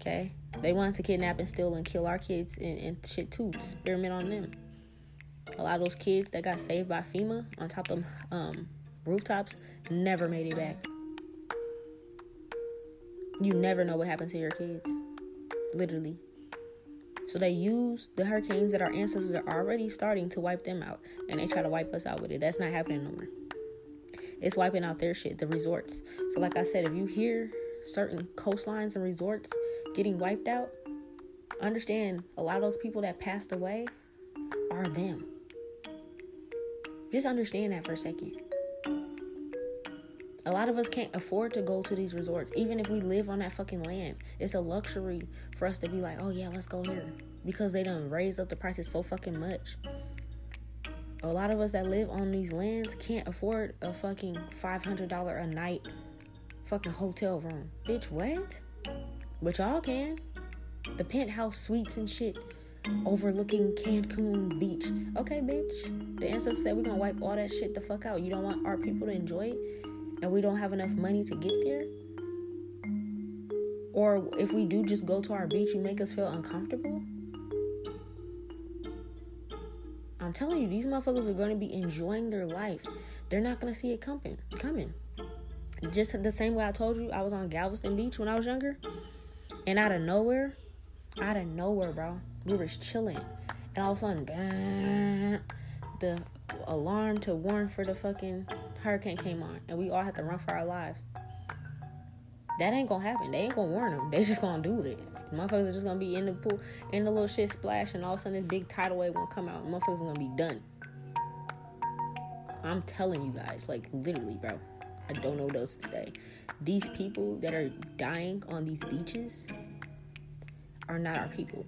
Okay? They wanted to kidnap and steal and kill our kids and, and shit too, experiment on them. A lot of those kids that got saved by FEMA on top of um, rooftops never made it back. You never know what happened to your kids. Literally. So they use the hurricanes that our ancestors are already starting to wipe them out. And they try to wipe us out with it. That's not happening no more. It's wiping out their shit, the resorts. So, like I said, if you hear certain coastlines and resorts getting wiped out, understand a lot of those people that passed away are them. Just understand that for a second. A lot of us can't afford to go to these resorts, even if we live on that fucking land. It's a luxury for us to be like, oh yeah, let's go here. Because they done raised up the prices so fucking much. A lot of us that live on these lands can't afford a fucking $500 a night fucking hotel room. Bitch, what? But y'all can. The penthouse suites and shit overlooking Cancun Beach. Okay, bitch. The ancestors said we're gonna wipe all that shit the fuck out. You don't want our people to enjoy it? And we don't have enough money to get there, or if we do just go to our beach, you make us feel uncomfortable. I'm telling you, these motherfuckers are going to be enjoying their life. They're not going to see it coming. Coming. Just the same way I told you, I was on Galveston Beach when I was younger, and out of nowhere, out of nowhere, bro, we were chilling, and all of a sudden, the alarm to warn for the fucking hurricane came on and we all had to run for our lives. That ain't gonna happen. They ain't gonna warn them. They just gonna do it. Motherfuckers are just gonna be in the pool, in the little shit splash, and all of a sudden this big tidal wave gonna come out. Motherfuckers gonna be done. I'm telling you guys, like literally, bro. I don't know what else to say. These people that are dying on these beaches are not our people.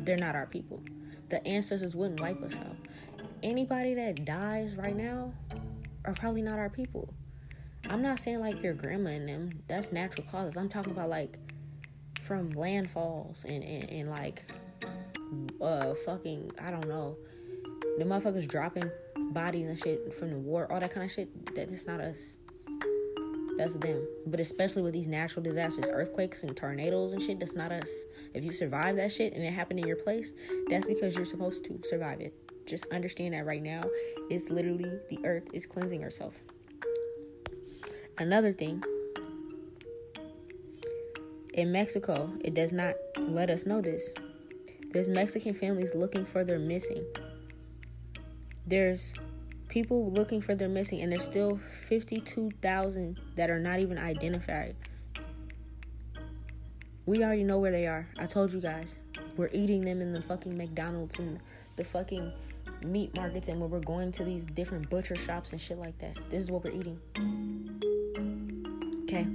They're not our people. The ancestors wouldn't wipe us out anybody that dies right now are probably not our people. I'm not saying like your grandma and them, that's natural causes. I'm talking about like from landfalls and, and, and like uh fucking I don't know. The motherfuckers dropping bodies and shit from the war, all that kind of shit. That not us. That's them. But especially with these natural disasters, earthquakes and tornadoes and shit, that's not us. If you survive that shit and it happened in your place, that's because you're supposed to survive it. Just understand that right now, it's literally the earth is cleansing herself. Another thing, in Mexico, it does not let us know this. There's Mexican families looking for their missing. There's people looking for their missing, and there's still 52,000 that are not even identified. We already know where they are. I told you guys. We're eating them in the fucking McDonald's and the fucking meat markets and where we're going to these different butcher shops and shit like that. This is what we're eating. Okay.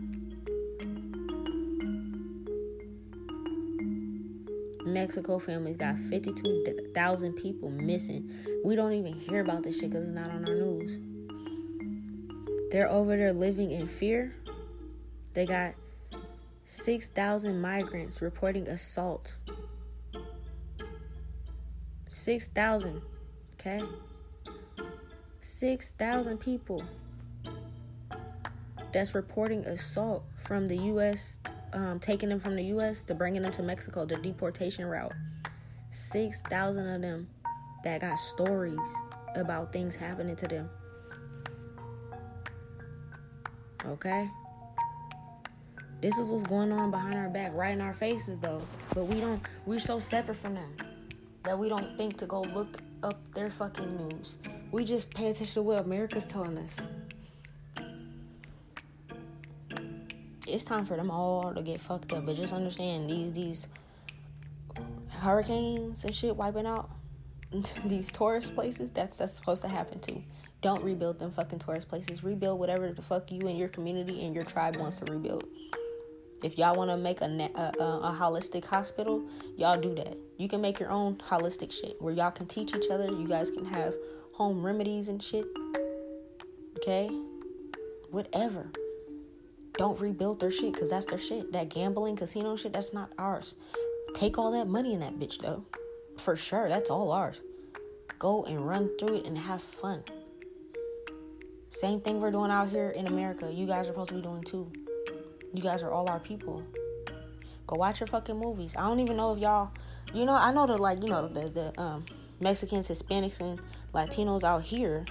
Mexico families got 52,000 people missing. We don't even hear about this shit because it's not on our news. They're over there living in fear. They got 6,000 migrants reporting assault. 6,000. Okay? 6,000 people that's reporting assault from the U.S., um, taking them from the U.S. to bringing them to Mexico, the deportation route. 6,000 of them that got stories about things happening to them. Okay? This is what's going on behind our back, right in our faces, though. But we don't, we're so separate from them that we don't think to go look up their fucking news. We just pay attention to what America's telling us. It's time for them all to get fucked up, but just understand these these hurricanes and shit wiping out these tourist places. That's that's supposed to happen too. Don't rebuild them fucking tourist places. Rebuild whatever the fuck you and your community and your tribe wants to rebuild. If y'all want to make a, a, a, holistic hospital, y'all do that. You can make your own holistic shit where y'all can teach each other. You guys can have home remedies and shit. Okay? Whatever. Don't rebuild their shit because that's their shit. That gambling, casino shit, that's not ours. Take all that money in that bitch though. For sure. That's all ours. Go and run through it and have fun. Same thing we're doing out here in America. You guys are supposed to be doing too. You guys are all our people. Go watch your fucking movies. I don't even know if y'all, you know, I know the like, you know, the the um, Mexicans, Hispanics, and Latinos out here.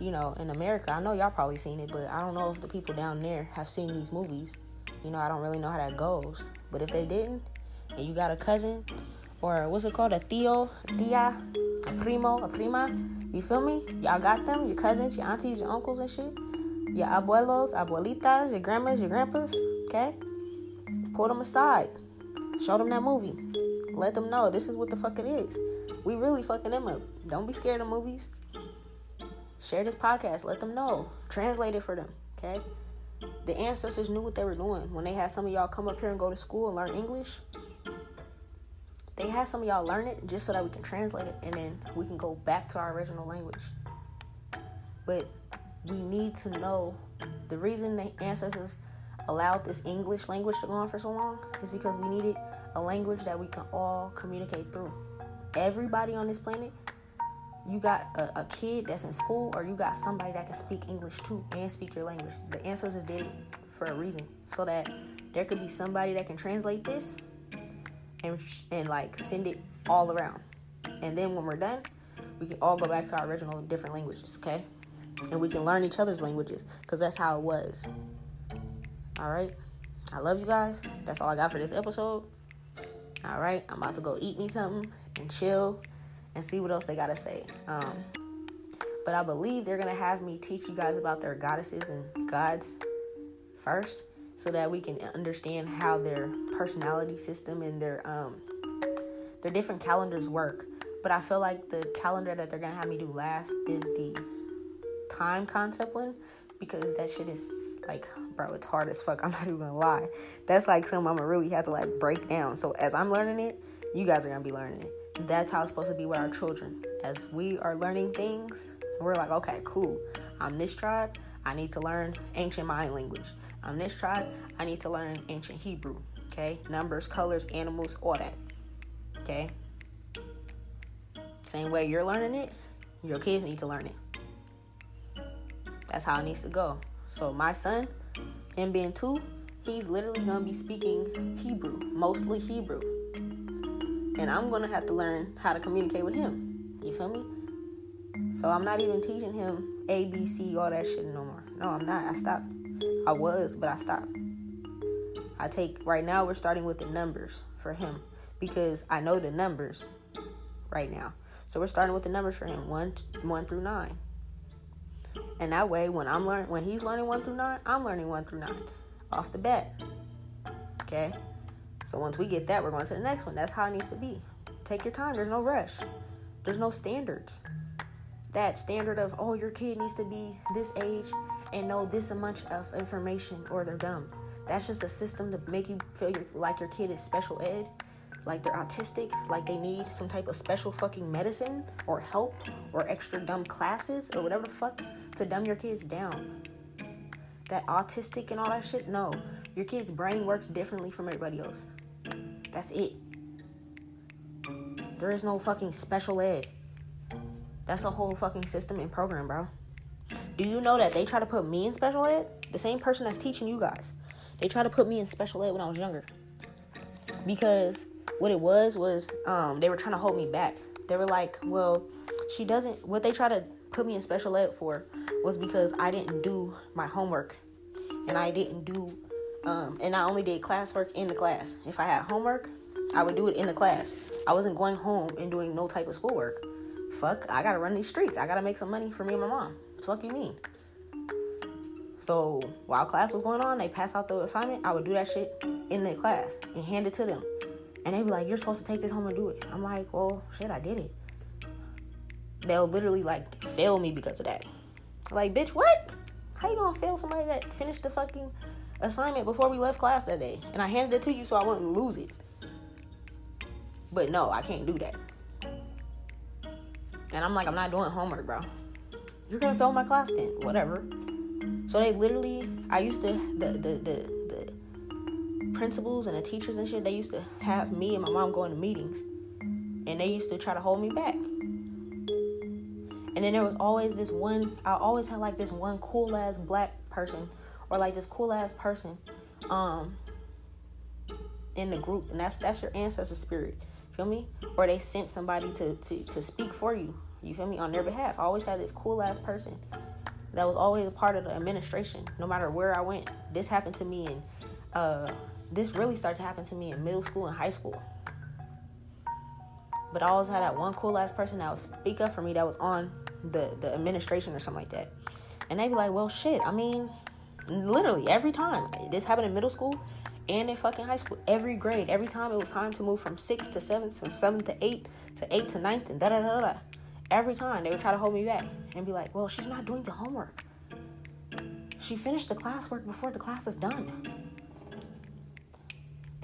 You know, in America, I know y'all probably seen it, but I don't know if the people down there have seen these movies. You know, I don't really know how that goes. But if they didn't, and you got a cousin, or what's it called, a tío, a tia, a primo, a prima, you feel me? Y'all got them, your cousins, your aunties, your uncles, and shit. Your abuelos, abuelitas, your grandmas, your grandpas, okay? Pull them aside. Show them that movie. Let them know this is what the fuck it is. We really fucking them up. Don't be scared of movies. Share this podcast. Let them know. Translate it for them. Okay? The ancestors knew what they were doing. When they had some of y'all come up here and go to school and learn English, they had some of y'all learn it just so that we can translate it and then we can go back to our original language. But we need to know the reason the ancestors allowed this English language to go on for so long is because we needed a language that we can all communicate through. Everybody on this planet, you got a, a, kid that's in school, or you got somebody that can speak English too and speak your language. The ancestors did it for a reason, so that there could be somebody that can translate this and and like send it all around. And then when we're done, we can all go back to our original different languages, okay? And we can learn each other's languages because that's how it was. All right. I love you guys. That's all I got for this episode. All right. I'm about to go eat me something and chill and see what else they got to say. Um, but I believe they're going to have me teach you guys about their goddesses and gods first so that we can understand how their personality system and their um, their different calendars work. But I feel like the calendar that they're going to have me do last is the time concept one because that shit is like bro, it's hard as fuck. I'm not even gonna lie. That's like something I'm gonna really have to like break down. So as I'm learning it, you guys are gonna be learning it. That's how it's supposed to be with our children. As we are learning things, we're like, okay, cool. I'm this tribe. I need to learn ancient Mayan language. I'm this tribe. I need to learn ancient Hebrew. Okay, numbers, colors, animals, all that. Okay. Same way you're learning it, your kids need to learn it. That's how it needs to go. So my son, him being two, he's literally gonna be speaking Hebrew, mostly Hebrew. And I'm gonna have to learn how to communicate with him. You feel me? So I'm not even teaching him A, B, C, all that shit no more. No, I'm not. I stopped. I was, but I stopped. I take right now we're starting with the numbers for him because I know the numbers right now. So we're starting with the numbers for him, one one through nine. And that way, when I'm learning, when he's learning one through nine, I'm learning one through nine off the bat. Okay. So once we get that, we're going to the next one. That's how it needs to be. Take your time. There's no rush. There's no standards. That standard of oh, your kid needs to be this age and know this much of information, or they're dumb. That's just a system to make you feel like your kid is special ed like they're autistic, like they need some type of special fucking medicine or help or extra dumb classes or whatever the fuck to dumb your kids down. That autistic and all that shit, no. Your kid's brain works differently from everybody else. That's it. There is no fucking special ed. That's a whole fucking system and program, bro. Do you know that they try to put me in special ed? The same person that's teaching you guys. They try to put me in special ed when I was younger. Because what it was was um, they were trying to hold me back. They were like, well, she doesn't. What they try to put me in special ed for was because I didn't do my homework, and I didn't do, um, and I only did classwork in the class. If I had homework, I would do it in the class. I wasn't going home and doing no type of schoolwork. Fuck, I gotta run these streets. I gotta make some money for me and my mom. What fuck you mean? So while class was going on, they pass out the assignment. I would do that shit in the class and hand it to them. And they be like, you're supposed to take this home and do it. I'm like, well, shit, I did it. They'll literally like fail me because of that. Like, bitch, what? How you gonna fail somebody that finished the fucking assignment before we left class that day? And I handed it to you so I wouldn't lose it. But no, I can't do that. And I'm like, I'm not doing homework, bro. You're gonna fail my class then, whatever. So they literally, I used to the the the principals and the teachers and shit, they used to have me and my mom going to meetings. And they used to try to hold me back. And then there was always this one, I always had like this one cool ass black person or like this cool ass person um in the group, and that's that's your ancestor spirit. Feel me? Or they sent somebody to, to, to speak for you. You feel me? On their behalf. I always had this cool ass person that was always a part of the administration, no matter where I went. This happened to me, and uh, this really started to happen to me in middle school and high school. But I always had that one cool ass person that would speak up for me that was on the, the administration or something like that. And they'd be like, well, shit, I mean, literally every time. This happened in middle school and in fucking high school. Every grade, every time it was time to move from six to seven, from seven to eight, to eight to ninth, and da da da da. Every time they would try to hold me back and be like, well, she's not doing the homework. She finished the classwork before the class is done.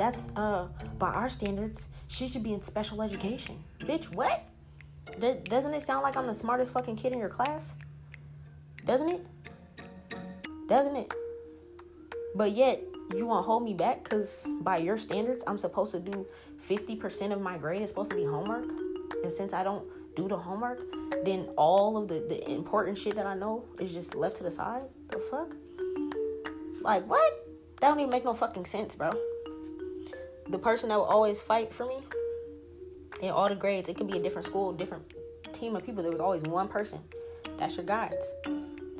That's uh by our standards, she should be in special education. Bitch, what? doesn't it sound like I'm the smartest fucking kid in your class? Doesn't it? Doesn't it? But yet, you want to hold me back because by your standards, I'm supposed to do 50% of my grade is supposed to be homework. And since I don't do the homework, then all of the, the important shit that I know is just left to the side. The fuck? Like, what? That don't even make no fucking sense, bro. The person that will always fight for me in all the grades, it could be a different school, different team of people. There was always one person. That's your guides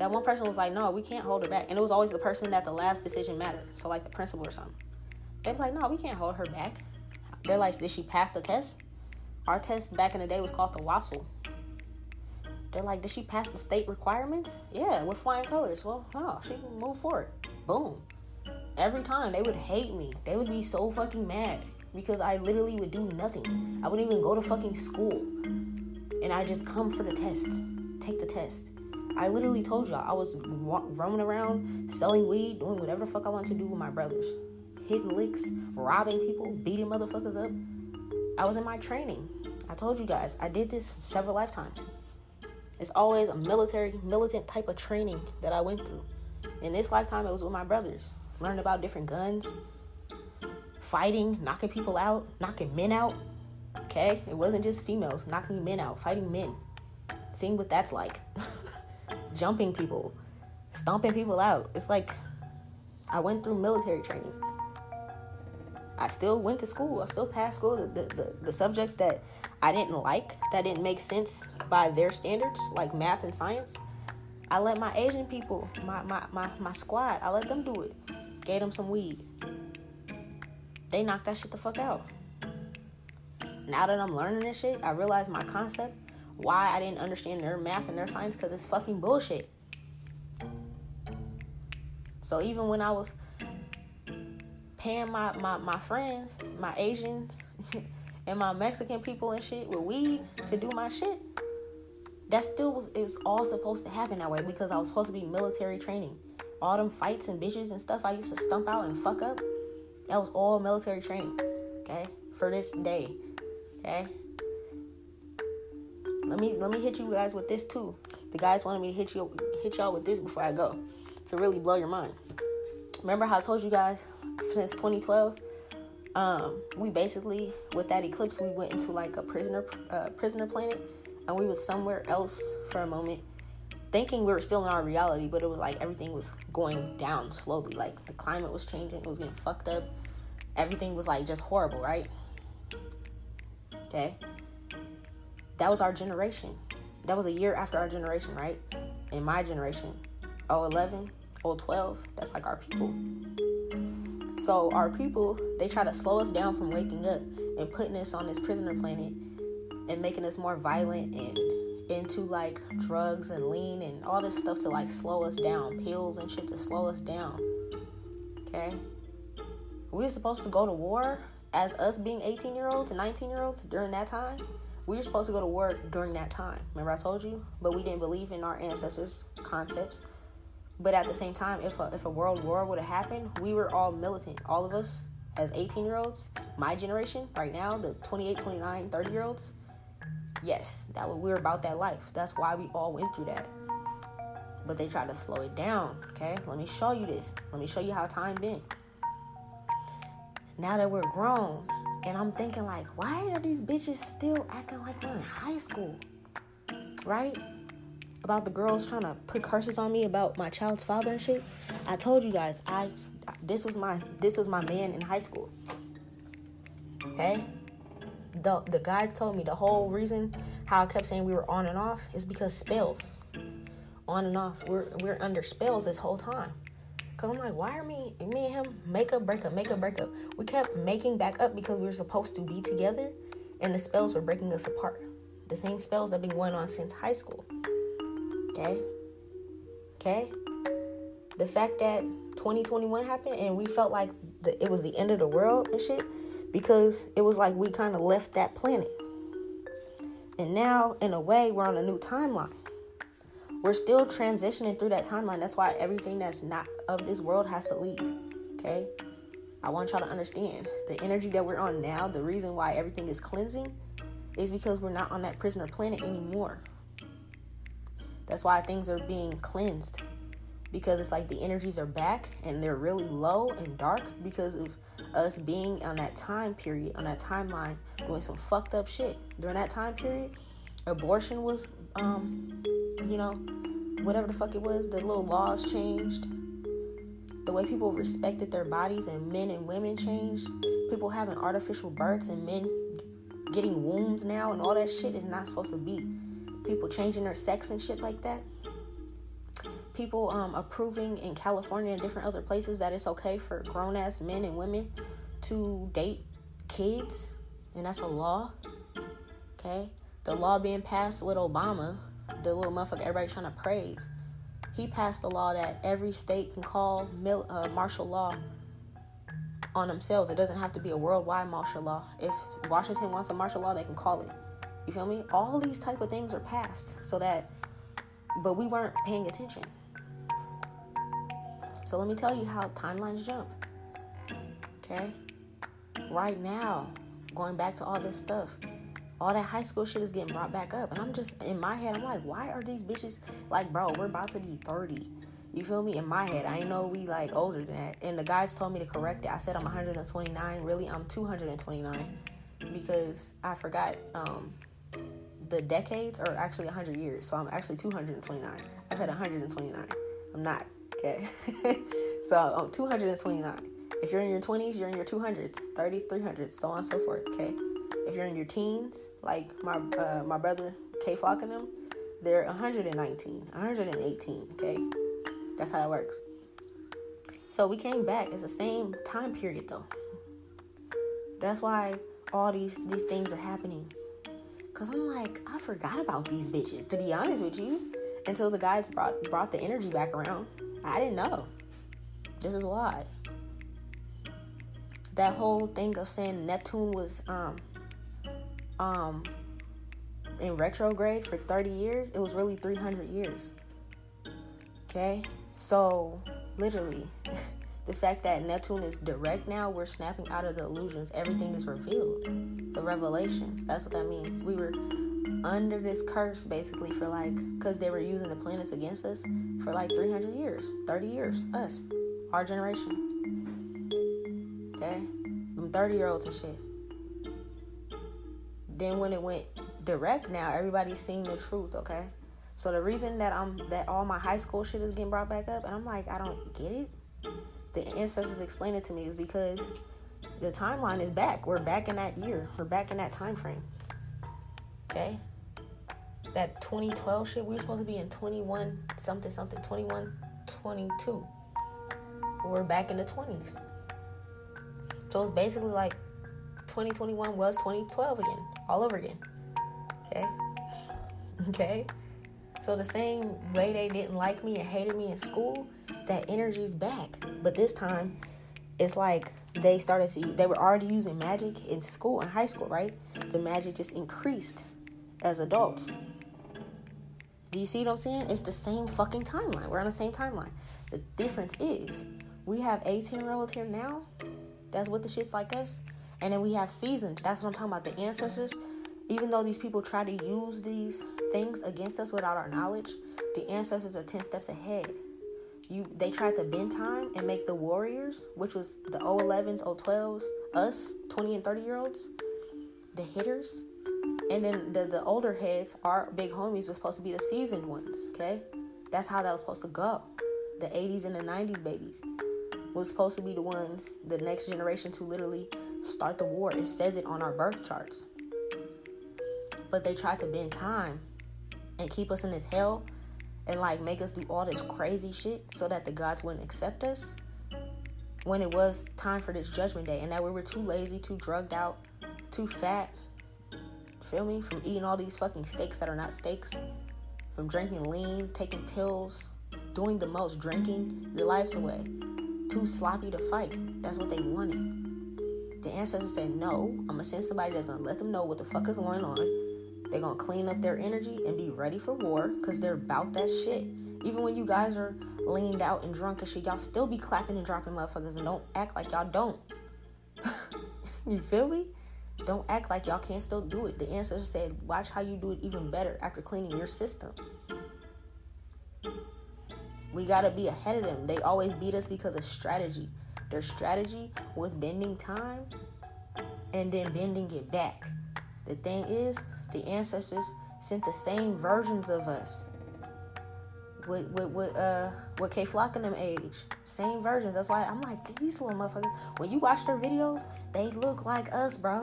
that one person was like, no, we can't hold her back. And it was always the person that the last decision mattered. So like the principal or something. They'd be like, no, we can't hold her back. They're like, did she pass the test? Our test back in the day was called the WASL. They're like, did she pass the state requirements? Yeah, with flying colors. Well, no, she move forward. Boom. Every time they would hate me. They would be so fucking mad because I literally would do nothing. I wouldn't even go to fucking school. And I just come for the test. Take the test. I literally told y'all I was roaming around selling weed, doing whatever the fuck I wanted to do with my brothers, hitting licks, robbing people, beating motherfuckers up. I was in my training. I told you guys I did this several lifetimes. It's always a military, militant type of training that I went through. In this lifetime, it was with my brothers. Learned about different guns, fighting, knocking people out, knocking men out. Okay? It wasn't just females knocking men out, fighting men. Seeing what that's like. jumping people, stomping people out. It's like I went through military training. I still went to school. I still passed school. The, the, the, the, subjects that I didn't like, that didn't make sense by their standards, like math and science, I let my Asian people, my, my, my, my squad, I let them do it. Gave them some weed. They knocked that shit the fuck out. Now that I'm learning this shit, I realize my concept why I didn't understand their math and their science because it's fucking bullshit. So even when I was paying my, my, my friends, my Asians and my Mexican people and shit with weed to do my shit, that still was is all supposed to happen that way because I was supposed to be military training. All them fights and bitches and stuff I used to stump out and fuck up, that was all military training. Okay? For this day. Okay? Let me let me hit you guys with this too. The guys wanted me to hit you hit y'all with this before I go to really blow your mind. Remember how I told you guys since 2012, um, we basically with that eclipse we went into like a prisoner uh, prisoner planet, and we was somewhere else for a moment, thinking we were still in our reality, but it was like everything was going down slowly. Like the climate was changing, it was getting fucked up, everything was like just horrible, right? Okay that was our generation. That was a year after our generation, right? In my generation, 011, 012, that's like our people. So our people, they try to slow us down from waking up and putting us on this prisoner planet and making us more violent and into like drugs and lean and all this stuff to like slow us down, pills and shit to slow us down. Okay? We were supposed to go to war as us being 18 year olds and 19 year olds during that time we were supposed to go to war during that time. Remember I told you? But we didn't believe in our ancestors' concepts. But at the same time, if a, if a world war would have happened, we were all militant. All of us as 18 year olds, my generation right now, the 28, 29, 30 year olds, yes, that was, we were about that life. That's why we all went through that. But they tried to slow it down. Okay, let me show you this. Let me show you how time been. Now that we're grown, and I'm thinking, like, why are these bitches still acting like we're in high school? Right? About the girls trying to put curses on me about my child's father and shit. I told you guys, I this was my this was my man in high school. Okay? The the guides told me the whole reason how I kept saying we were on and off is because spells. On and off. We're we're under spells this whole time. Cause I'm like, why are me me and him make up, break up, make up, break up? We kept making back up because we were supposed to be together and the spells were breaking us apart. The same spells that been going on since high school. Okay? Okay? The fact that 2021 happened and we felt like the, it was the end of the world and shit because it was like we kind of left that planet. And now, in a way, we're on a new timeline. We're still transitioning through that timeline. That's why everything that's not of this world has to leave. Okay? I want y'all to understand the energy that we're on now, the reason why everything is cleansing is because we're not on that prisoner planet anymore. That's why things are being cleansed because it's like the energies are back and they're really low and dark because of us being on that time period, on that timeline, doing some fucked up shit. During that time period, abortion was, um, you know, whatever the fuck it was, the little laws changed. The way people respected their bodies and men and women changed. People having artificial births and men getting wombs now and all that shit is not supposed to be. People changing their sex and shit like that people um, approving in California and different other places that it's okay for grown ass men and women to date kids, and that's a law. Okay, the law being passed with Obama, the little motherfucker everybody's trying to praise. He passed the law that every state can call mil- uh, martial law on themselves. It doesn't have to be a worldwide martial law. If Washington wants a martial law, they can call it. You feel me? All these type of things are passed so that, but we weren't paying attention. So let me tell you how timelines jump. Okay? Right now, going back to all this stuff, all that high school shit is getting brought back up. And I'm just, in my head, I'm like, why are these bitches, like, bro, we're about to be 30. You feel me? In my head, I know we like older than that. And the guys told me to correct it. I said I'm 129. Really, I'm 229 because I forgot um, the decades are actually 100 years. So I'm actually 229. I said 129. I'm not. Okay. so um, 229. If you're in your 20s, you're in your 200s, 30s, 300s, so on and so forth. Okay. If you're in your teens, like my uh, my brother Kay Flock and them, they're 119, 118. Okay. That's how it works. So we came back. It's the same time period though. That's why all these these things are happening. Cause I'm like, I forgot about these bitches. To be honest with you, until the guys brought brought the energy back around. I didn't know. This is why. That whole thing of saying Neptune was um um in retrograde for 30 years, it was really 300 years. Okay? So, literally, the fact that Neptune is direct now, we're snapping out of the illusions. Everything is revealed. The revelations. That's what that means. We were under this curse basically for like because they were using the planets against us for like 300 years 30 years us our generation. Okay? Them 30 year olds and shit. Then when it went direct now everybody's seeing the truth okay? So the reason that i'm that all my high school shit is getting brought back up and i'm like i don't get it. The ancestors explain it to me is because the timeline is back. We're back in that year. We're back in that time frame okay that 2012 shit, we were supposed to be in 21 something something, 21, 22. We're back in the 20s. So it's basically like 2021 was 2012 again, all over again. Okay? Okay? So the same way they didn't like me and hated me in school, that energy's back. But this time, it's like they started to, they were already using magic in school, in high school, right? The magic just increased as adults. Do you see what I'm saying? It's the same fucking timeline. We're on the same timeline. The difference is we have 18 year olds here now. That's what the shit's like us. And then we have seasoned. That's what I'm talking about. The ancestors, even though these people try to use these things against us without our knowledge, the ancestors are 10 steps ahead. You, they tried to bend time and make the warriors, which was the 011s, 012s, us, 20 and 30 year olds, the hitters, and then the, the older heads, our big homies, were supposed to be the seasoned ones, okay? That's how that was supposed to go. The 80s and the 90s babies. was supposed to be the ones, the next generation to literally start the war. It says it on our birth charts. But they tried to bend time and keep us in this hell and like make us do all this crazy shit so that the gods wouldn't accept us when it was time for this judgment day and that we were too lazy, too drugged out, too fat. Feel me? From eating all these fucking steaks that are not steaks, from drinking lean, taking pills, doing the most, drinking your lives away. Too sloppy to fight. That's what they wanted. The ancestors said, No, I'm gonna send somebody that's gonna let them know what the fuck is going on. They're gonna clean up their energy and be ready for war because they're about that shit. Even when you guys are leaned out and drunk and shit, y'all still be clapping and dropping motherfuckers and don't act like y'all don't. you feel me? Don't act like y'all can't still do it. The ancestors said, watch how you do it even better after cleaning your system. We gotta be ahead of them. They always beat us because of strategy. Their strategy was bending time and then bending it back. The thing is, the ancestors sent the same versions of us with with with uh with Kay Flock in them age. Same versions. That's why I'm like these little motherfuckers. When you watch their videos, they look like us, bro.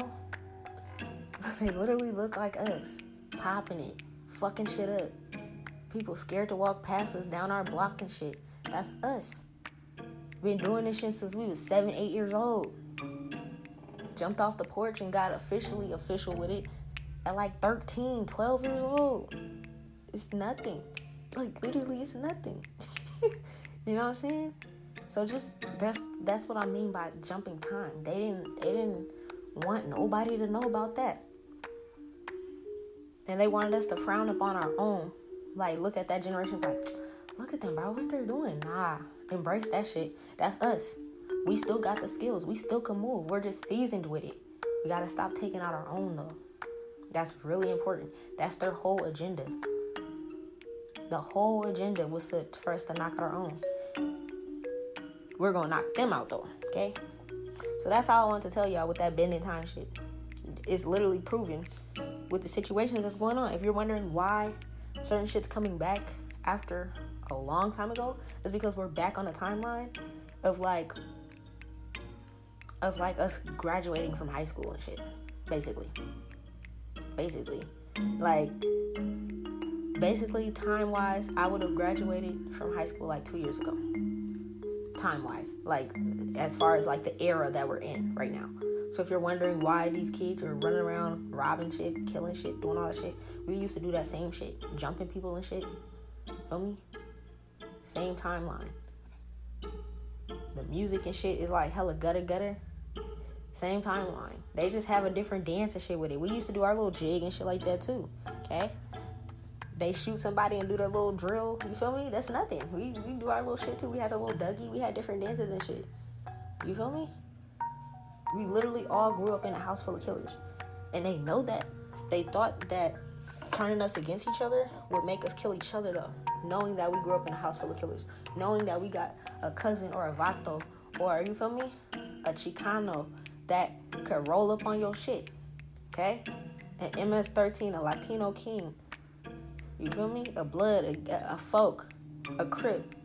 they literally look like us, popping it, fucking shit up. People scared to walk past us down our block and shit. That's us. Been doing this shit since we was seven, eight years old. Jumped off the porch and got officially official with it at like 13, 12 years old. It's nothing. Like literally it's nothing. you know what I'm saying? So just that's that's what I mean by jumping time. They didn't they didn't want nobody to know about that. And they wanted us to frown upon our own. Like look at that generation like look at them bro, what they're doing. Nah. Embrace that shit. That's us. We still got the skills. We still can move. We're just seasoned with it. We gotta stop taking out our own though. That's really important. That's their whole agenda. The whole agenda was to, for us to knock out our own. We're gonna knock them out though, okay? So that's all I want to tell y'all with that bending time shit. It's literally proven with the situations that's going on. If you're wondering why certain shit's coming back after a long time ago, it's because we're back on the timeline of like of like us graduating from high school and shit. Basically. Basically. Like basically time wise i would have graduated from high school like two years ago time wise like as far as like the era that we're in right now so if you're wondering why these kids are running around robbing shit killing shit doing all that shit we used to do that same shit jumping people and shit You feel me same timeline the music and shit is like hella gutter gutter same timeline they just have a different dance and shit with it we used to do our little jig and shit like that too okay they shoot somebody and do their little drill. You feel me? That's nothing. We we do our little shit too. We had a little Dougie. We had different dances and shit. You feel me? We literally all grew up in a house full of killers, and they know that. They thought that turning us against each other would make us kill each other though. Knowing that we grew up in a house full of killers, knowing that we got a cousin or a vato or you feel me, a Chicano that could roll up on your shit. Okay, an MS-13, a Latino king you feel me? A blood, a, a folk, a crip.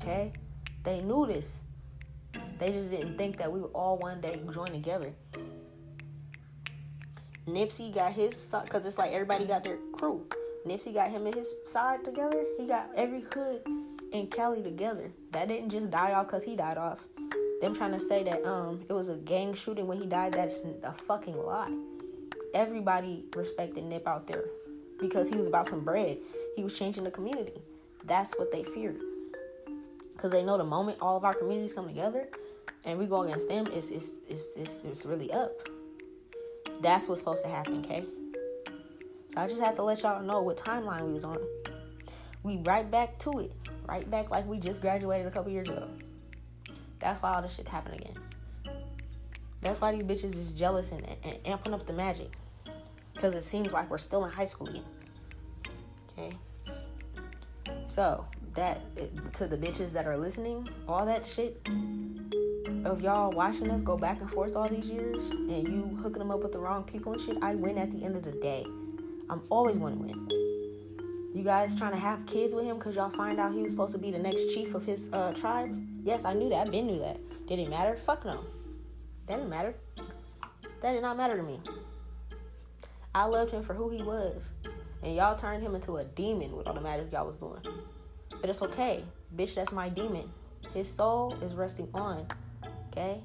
Okay? They knew this. They just didn't think that we would all one day join together. Nipsey got his side because it's like everybody got their crew. Nipsey got him and his side together. He got every hood in Cali together. That didn't just die off because he died off. Them trying to say that um it was a gang shooting when he died. That's a fucking lie everybody respected Nip out there because he was about some bread. He was changing the community. That's what they feared. Because they know the moment all of our communities come together and we go against them, it's, it's, it's, it's, it's really up. That's what's supposed to happen, okay? So I just have to let y'all know what timeline we was on. We right back to it. Right back like we just graduated a couple years ago. That's why all this shit's happening again. That's why these bitches is jealous and, and amping up the magic. Because it seems like we're still in high school again. Okay? So, that, eh, to the bitches that are listening, all that shit of y'all watching us go back and forth all these years and you hooking them up with the wrong people and shit, I win at the end of the day. I'm always going to win. You guys trying to have kids with him because y'all find out he was supposed to be the next chief of his uh, tribe? Yes, I knew that. I been knew that. Did it matter? Fuck no. That didn't matter. That did not matter to me. I loved him for who he was. And y'all turned him into a demon with all the magic y'all was doing. But it's okay. Bitch, that's my demon. His soul is resting on. Okay?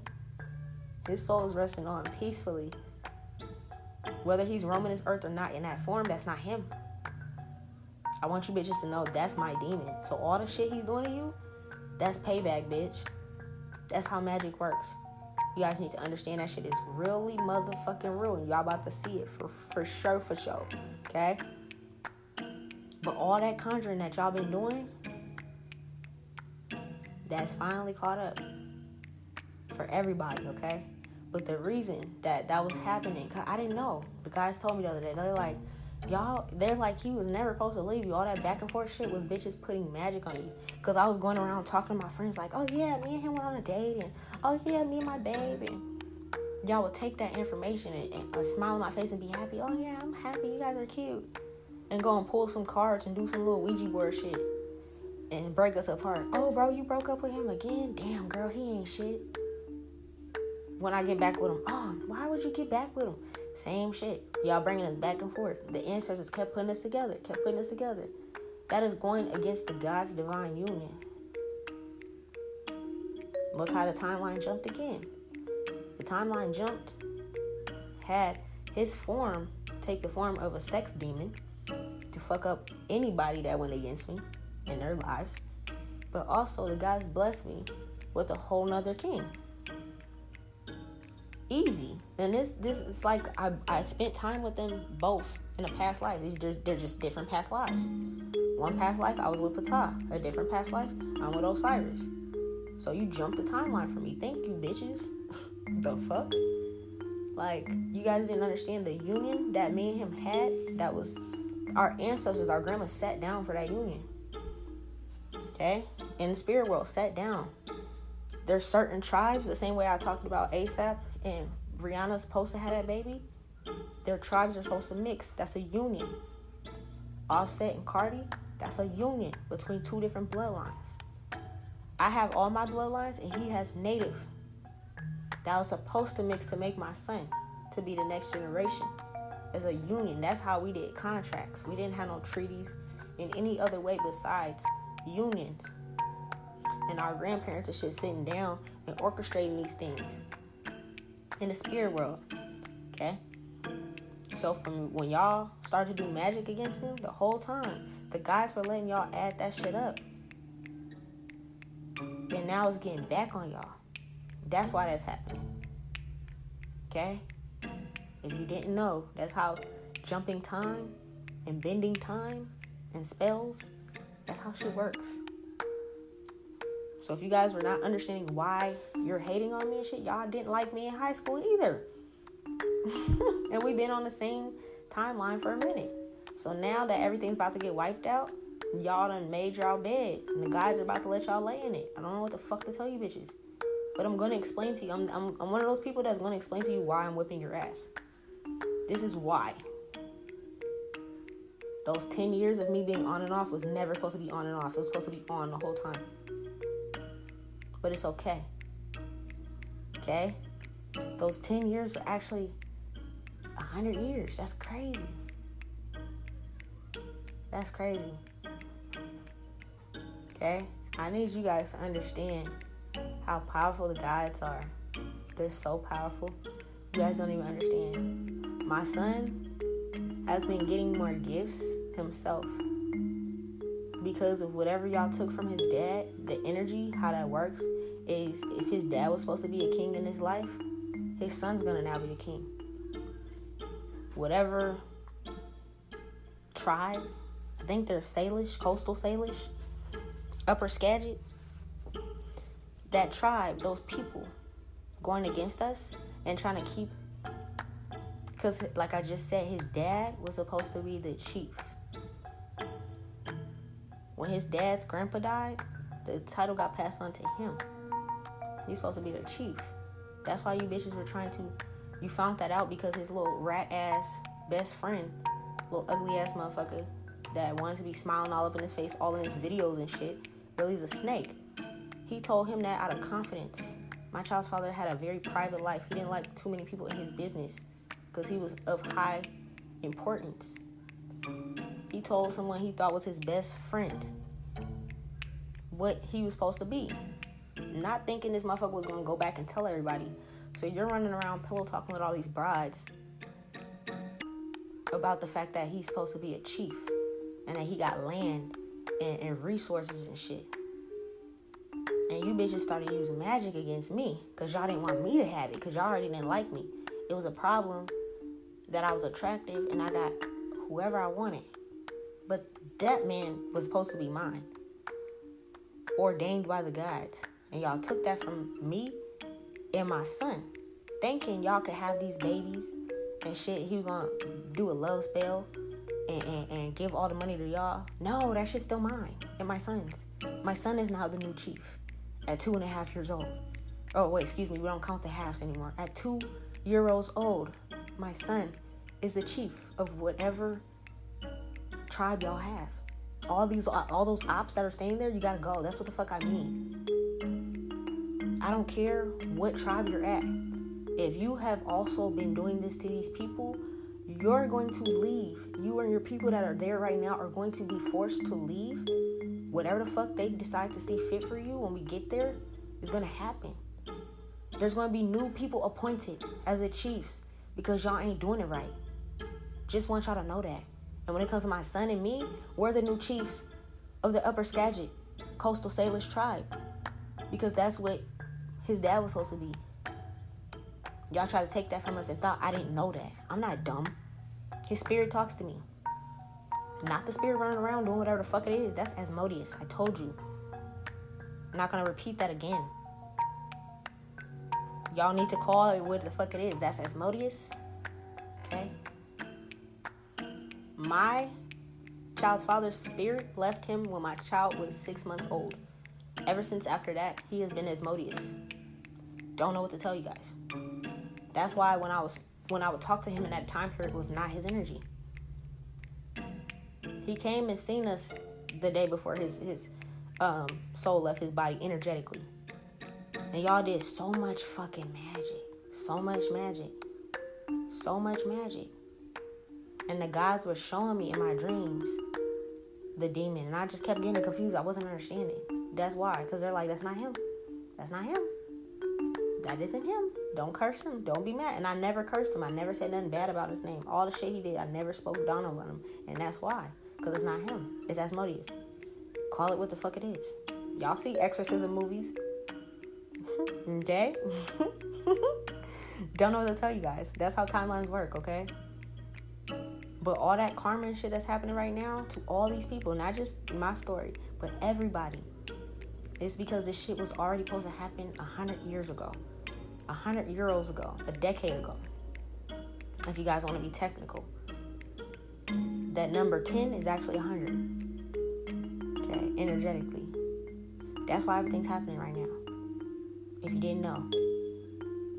His soul is resting on peacefully. Whether he's roaming this earth or not in that form, that's not him. I want you bitches to know that's my demon. So all the shit he's doing to you, that's payback, bitch. That's how magic works. You guys need to understand that shit is really motherfucking real, and y'all about to see it for for sure, for sure. Okay. But all that conjuring that y'all been doing, that's finally caught up for everybody. Okay. But the reason that that was happening, I didn't know. The guys told me the other day. They're like, y'all they're like he was never supposed to leave you all that back and forth shit was bitches putting magic on you because i was going around talking to my friends like oh yeah me and him went on a date and oh yeah me and my baby y'all would take that information and, and, and smile on my face and be happy oh yeah i'm happy you guys are cute and go and pull some cards and do some little ouija board shit and break us apart oh bro you broke up with him again damn girl he ain't shit when i get back with him oh why would you get back with him same shit. Y'all bringing us back and forth. The ancestors kept putting us together, kept putting us together. That is going against the God's divine union. Look how the timeline jumped again. The timeline jumped, had his form take the form of a sex demon to fuck up anybody that went against me in their lives. But also, the guys blessed me with a whole nother king easy. And this this it's like I, I spent time with them both in a past life. They're, they're just different past lives. One past life I was with Ptah. A different past life I'm with Osiris. So you jumped the timeline for me. Thank you, bitches. the fuck? Like you guys didn't understand the union that me and him had. That was our ancestors, our grandma sat down for that union. Okay, in the spirit world, sat down. There's certain tribes, the same way I talked about ASAP and Rihanna's supposed to have that baby, their tribes are supposed to mix. That's a union. Offset and Cardi, that's a union between two different bloodlines. I have all my bloodlines and he has native. That was supposed to mix to make my son to be the next generation. As a union, that's how we did contracts. We didn't have no treaties in any other way besides unions. And our grandparents are just sitting down and orchestrating these things in the spirit world. Okay? So from when y'all started to do magic against him, the whole time, the guys were letting y'all add that shit up. And now it's getting back on y'all. That's why that's happening. Okay? If you didn't know, that's how jumping time and bending time and spells, that's how shit works. So if you guys were not understanding why you're hating on me and shit, y'all didn't like me in high school either. and we've been on the same timeline for a minute. So now that everything's about to get wiped out, y'all done made y'all bed. And the guys are about to let y'all lay in it. I don't know what the fuck to tell you bitches. But I'm gonna explain to you. I'm, I'm, I'm one of those people that's gonna explain to you why I'm whipping your ass. This is why. Those 10 years of me being on and off was never supposed to be on and off. It was supposed to be on the whole time but it's okay. Okay? Those 10 years were actually 100 years. That's crazy. That's crazy. Okay? I need you guys to understand how powerful the guides are. They're so powerful. You guys don't even understand. My son has been getting more gifts himself because of whatever y'all took from his dad, the energy, how that works is if his dad was supposed to be a king in his life, his son's gonna now be a king. Whatever tribe, I think they're Salish, coastal Salish, Upper Skagit. That tribe, those people going against us and trying to keep because like I just said, his dad was supposed to be the chief. When his dad's grandpa died, the title got passed on to him. He's supposed to be the chief. That's why you bitches were trying to. You found that out because his little rat ass best friend, little ugly ass motherfucker, that wanted to be smiling all up in his face, all in his videos and shit, really a snake. He told him that out of confidence. My child's father had a very private life. He didn't like too many people in his business because he was of high importance. He told someone he thought was his best friend what he was supposed to be. Not thinking this motherfucker was gonna go back and tell everybody. So you're running around pillow talking with all these brides about the fact that he's supposed to be a chief and that he got land and, and resources and shit. And you bitches started using magic against me because y'all didn't want me to have it because y'all already didn't like me. It was a problem that I was attractive and I got whoever I wanted. But that man was supposed to be mine, ordained by the gods. And y'all took that from me and my son, thinking y'all could have these babies and shit. He was gonna do a love spell and, and, and give all the money to y'all. No, that shit's still mine and my son's. My son is now the new chief at two and a half years old. Oh, wait, excuse me, we don't count the halves anymore. At two years old, my son is the chief of whatever tribe y'all have. All these, all those ops that are staying there, you gotta go. That's what the fuck I mean. I don't care what tribe you're at. If you have also been doing this to these people, you're going to leave. You and your people that are there right now are going to be forced to leave. Whatever the fuck they decide to see fit for you when we get there is going to happen. There's going to be new people appointed as the chiefs because y'all ain't doing it right. Just want y'all to know that. And when it comes to my son and me, we're the new chiefs of the Upper Skagit Coastal Salish tribe because that's what his dad was supposed to be. Y'all tried to take that from us and thought I didn't know that. I'm not dumb. His spirit talks to me. Not the spirit running around doing whatever the fuck it is. That's Asmodeus. I told you. I'm not gonna repeat that again. Y'all need to call it what the fuck it is. That's Asmodeus. Okay? My child's father's spirit left him when my child was six months old. Ever since after that, he has been Asmodeus. Don't know what to tell you guys. That's why when I was when I would talk to him in that time period was not his energy. He came and seen us the day before his his um, soul left his body energetically. And y'all did so much fucking magic. So much magic. So much magic. And the gods were showing me in my dreams the demon. And I just kept getting confused. I wasn't understanding. That's why. Because they're like, that's not him. That's not him. That isn't him. Don't curse him. Don't be mad. And I never cursed him. I never said nothing bad about his name. All the shit he did, I never spoke down on him. And that's why. Because it's not him. It's Asmodeus. Call it what the fuck it is. Y'all see exorcism movies? okay? Don't know what to tell you guys. That's how timelines work, okay? But all that karma and shit that's happening right now to all these people, not just my story, but everybody, it's because this shit was already supposed to happen a hundred years ago, a hundred years ago, a decade ago. If you guys want to be technical, that number ten is actually a hundred. Okay, energetically. That's why everything's happening right now. If you didn't know,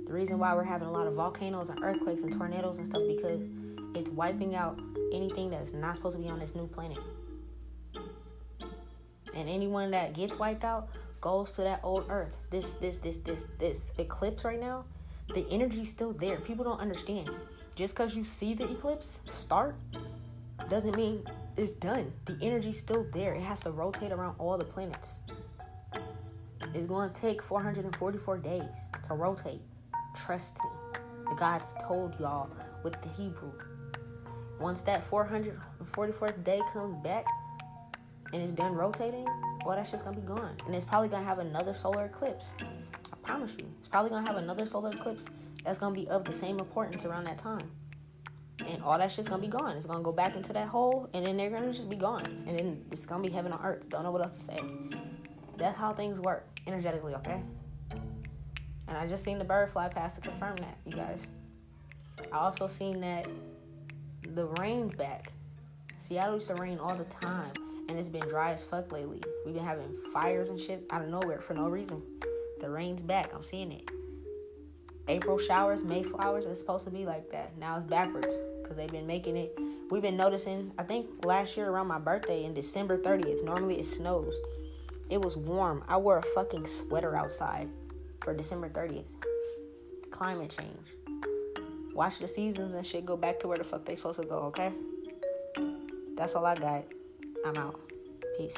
the reason why we're having a lot of volcanoes and earthquakes and tornadoes and stuff because it's wiping out anything that's not supposed to be on this new planet. And anyone that gets wiped out goes to that old earth. This this this this this eclipse right now, the energy's still there. People don't understand. Just because you see the eclipse start doesn't mean it's done. The energy's still there. It has to rotate around all the planets. It's going to take 444 days to rotate. Trust me. The gods told y'all with the Hebrew. Once that 444th day comes back and it's done rotating, well, that's just gonna be gone. And it's probably gonna have another solar eclipse. I promise you. It's probably gonna have another solar eclipse that's gonna be of the same importance around that time. And all that shit's gonna be gone. It's gonna go back into that hole, and then they're gonna just be gone. And then it's gonna be heaven on earth. Don't know what else to say. That's how things work energetically, okay? And I just seen the bird fly past to confirm that, you guys. I also seen that the rain's back. Seattle used to rain all the time, and it's been dry as fuck lately. We've been having fires and shit out of nowhere for no reason. The rain's back. I'm seeing it. April showers, May flowers. It's supposed to be like that. Now it's backwards because they've been making it We've been noticing, I think last year around my birthday in December 30th, normally it snows. It was warm. I wore a fucking sweater outside for December 30th. Climate change. Watch the seasons and shit go back to where the fuck they supposed to go, okay? That's all I got. I'm out. Peace.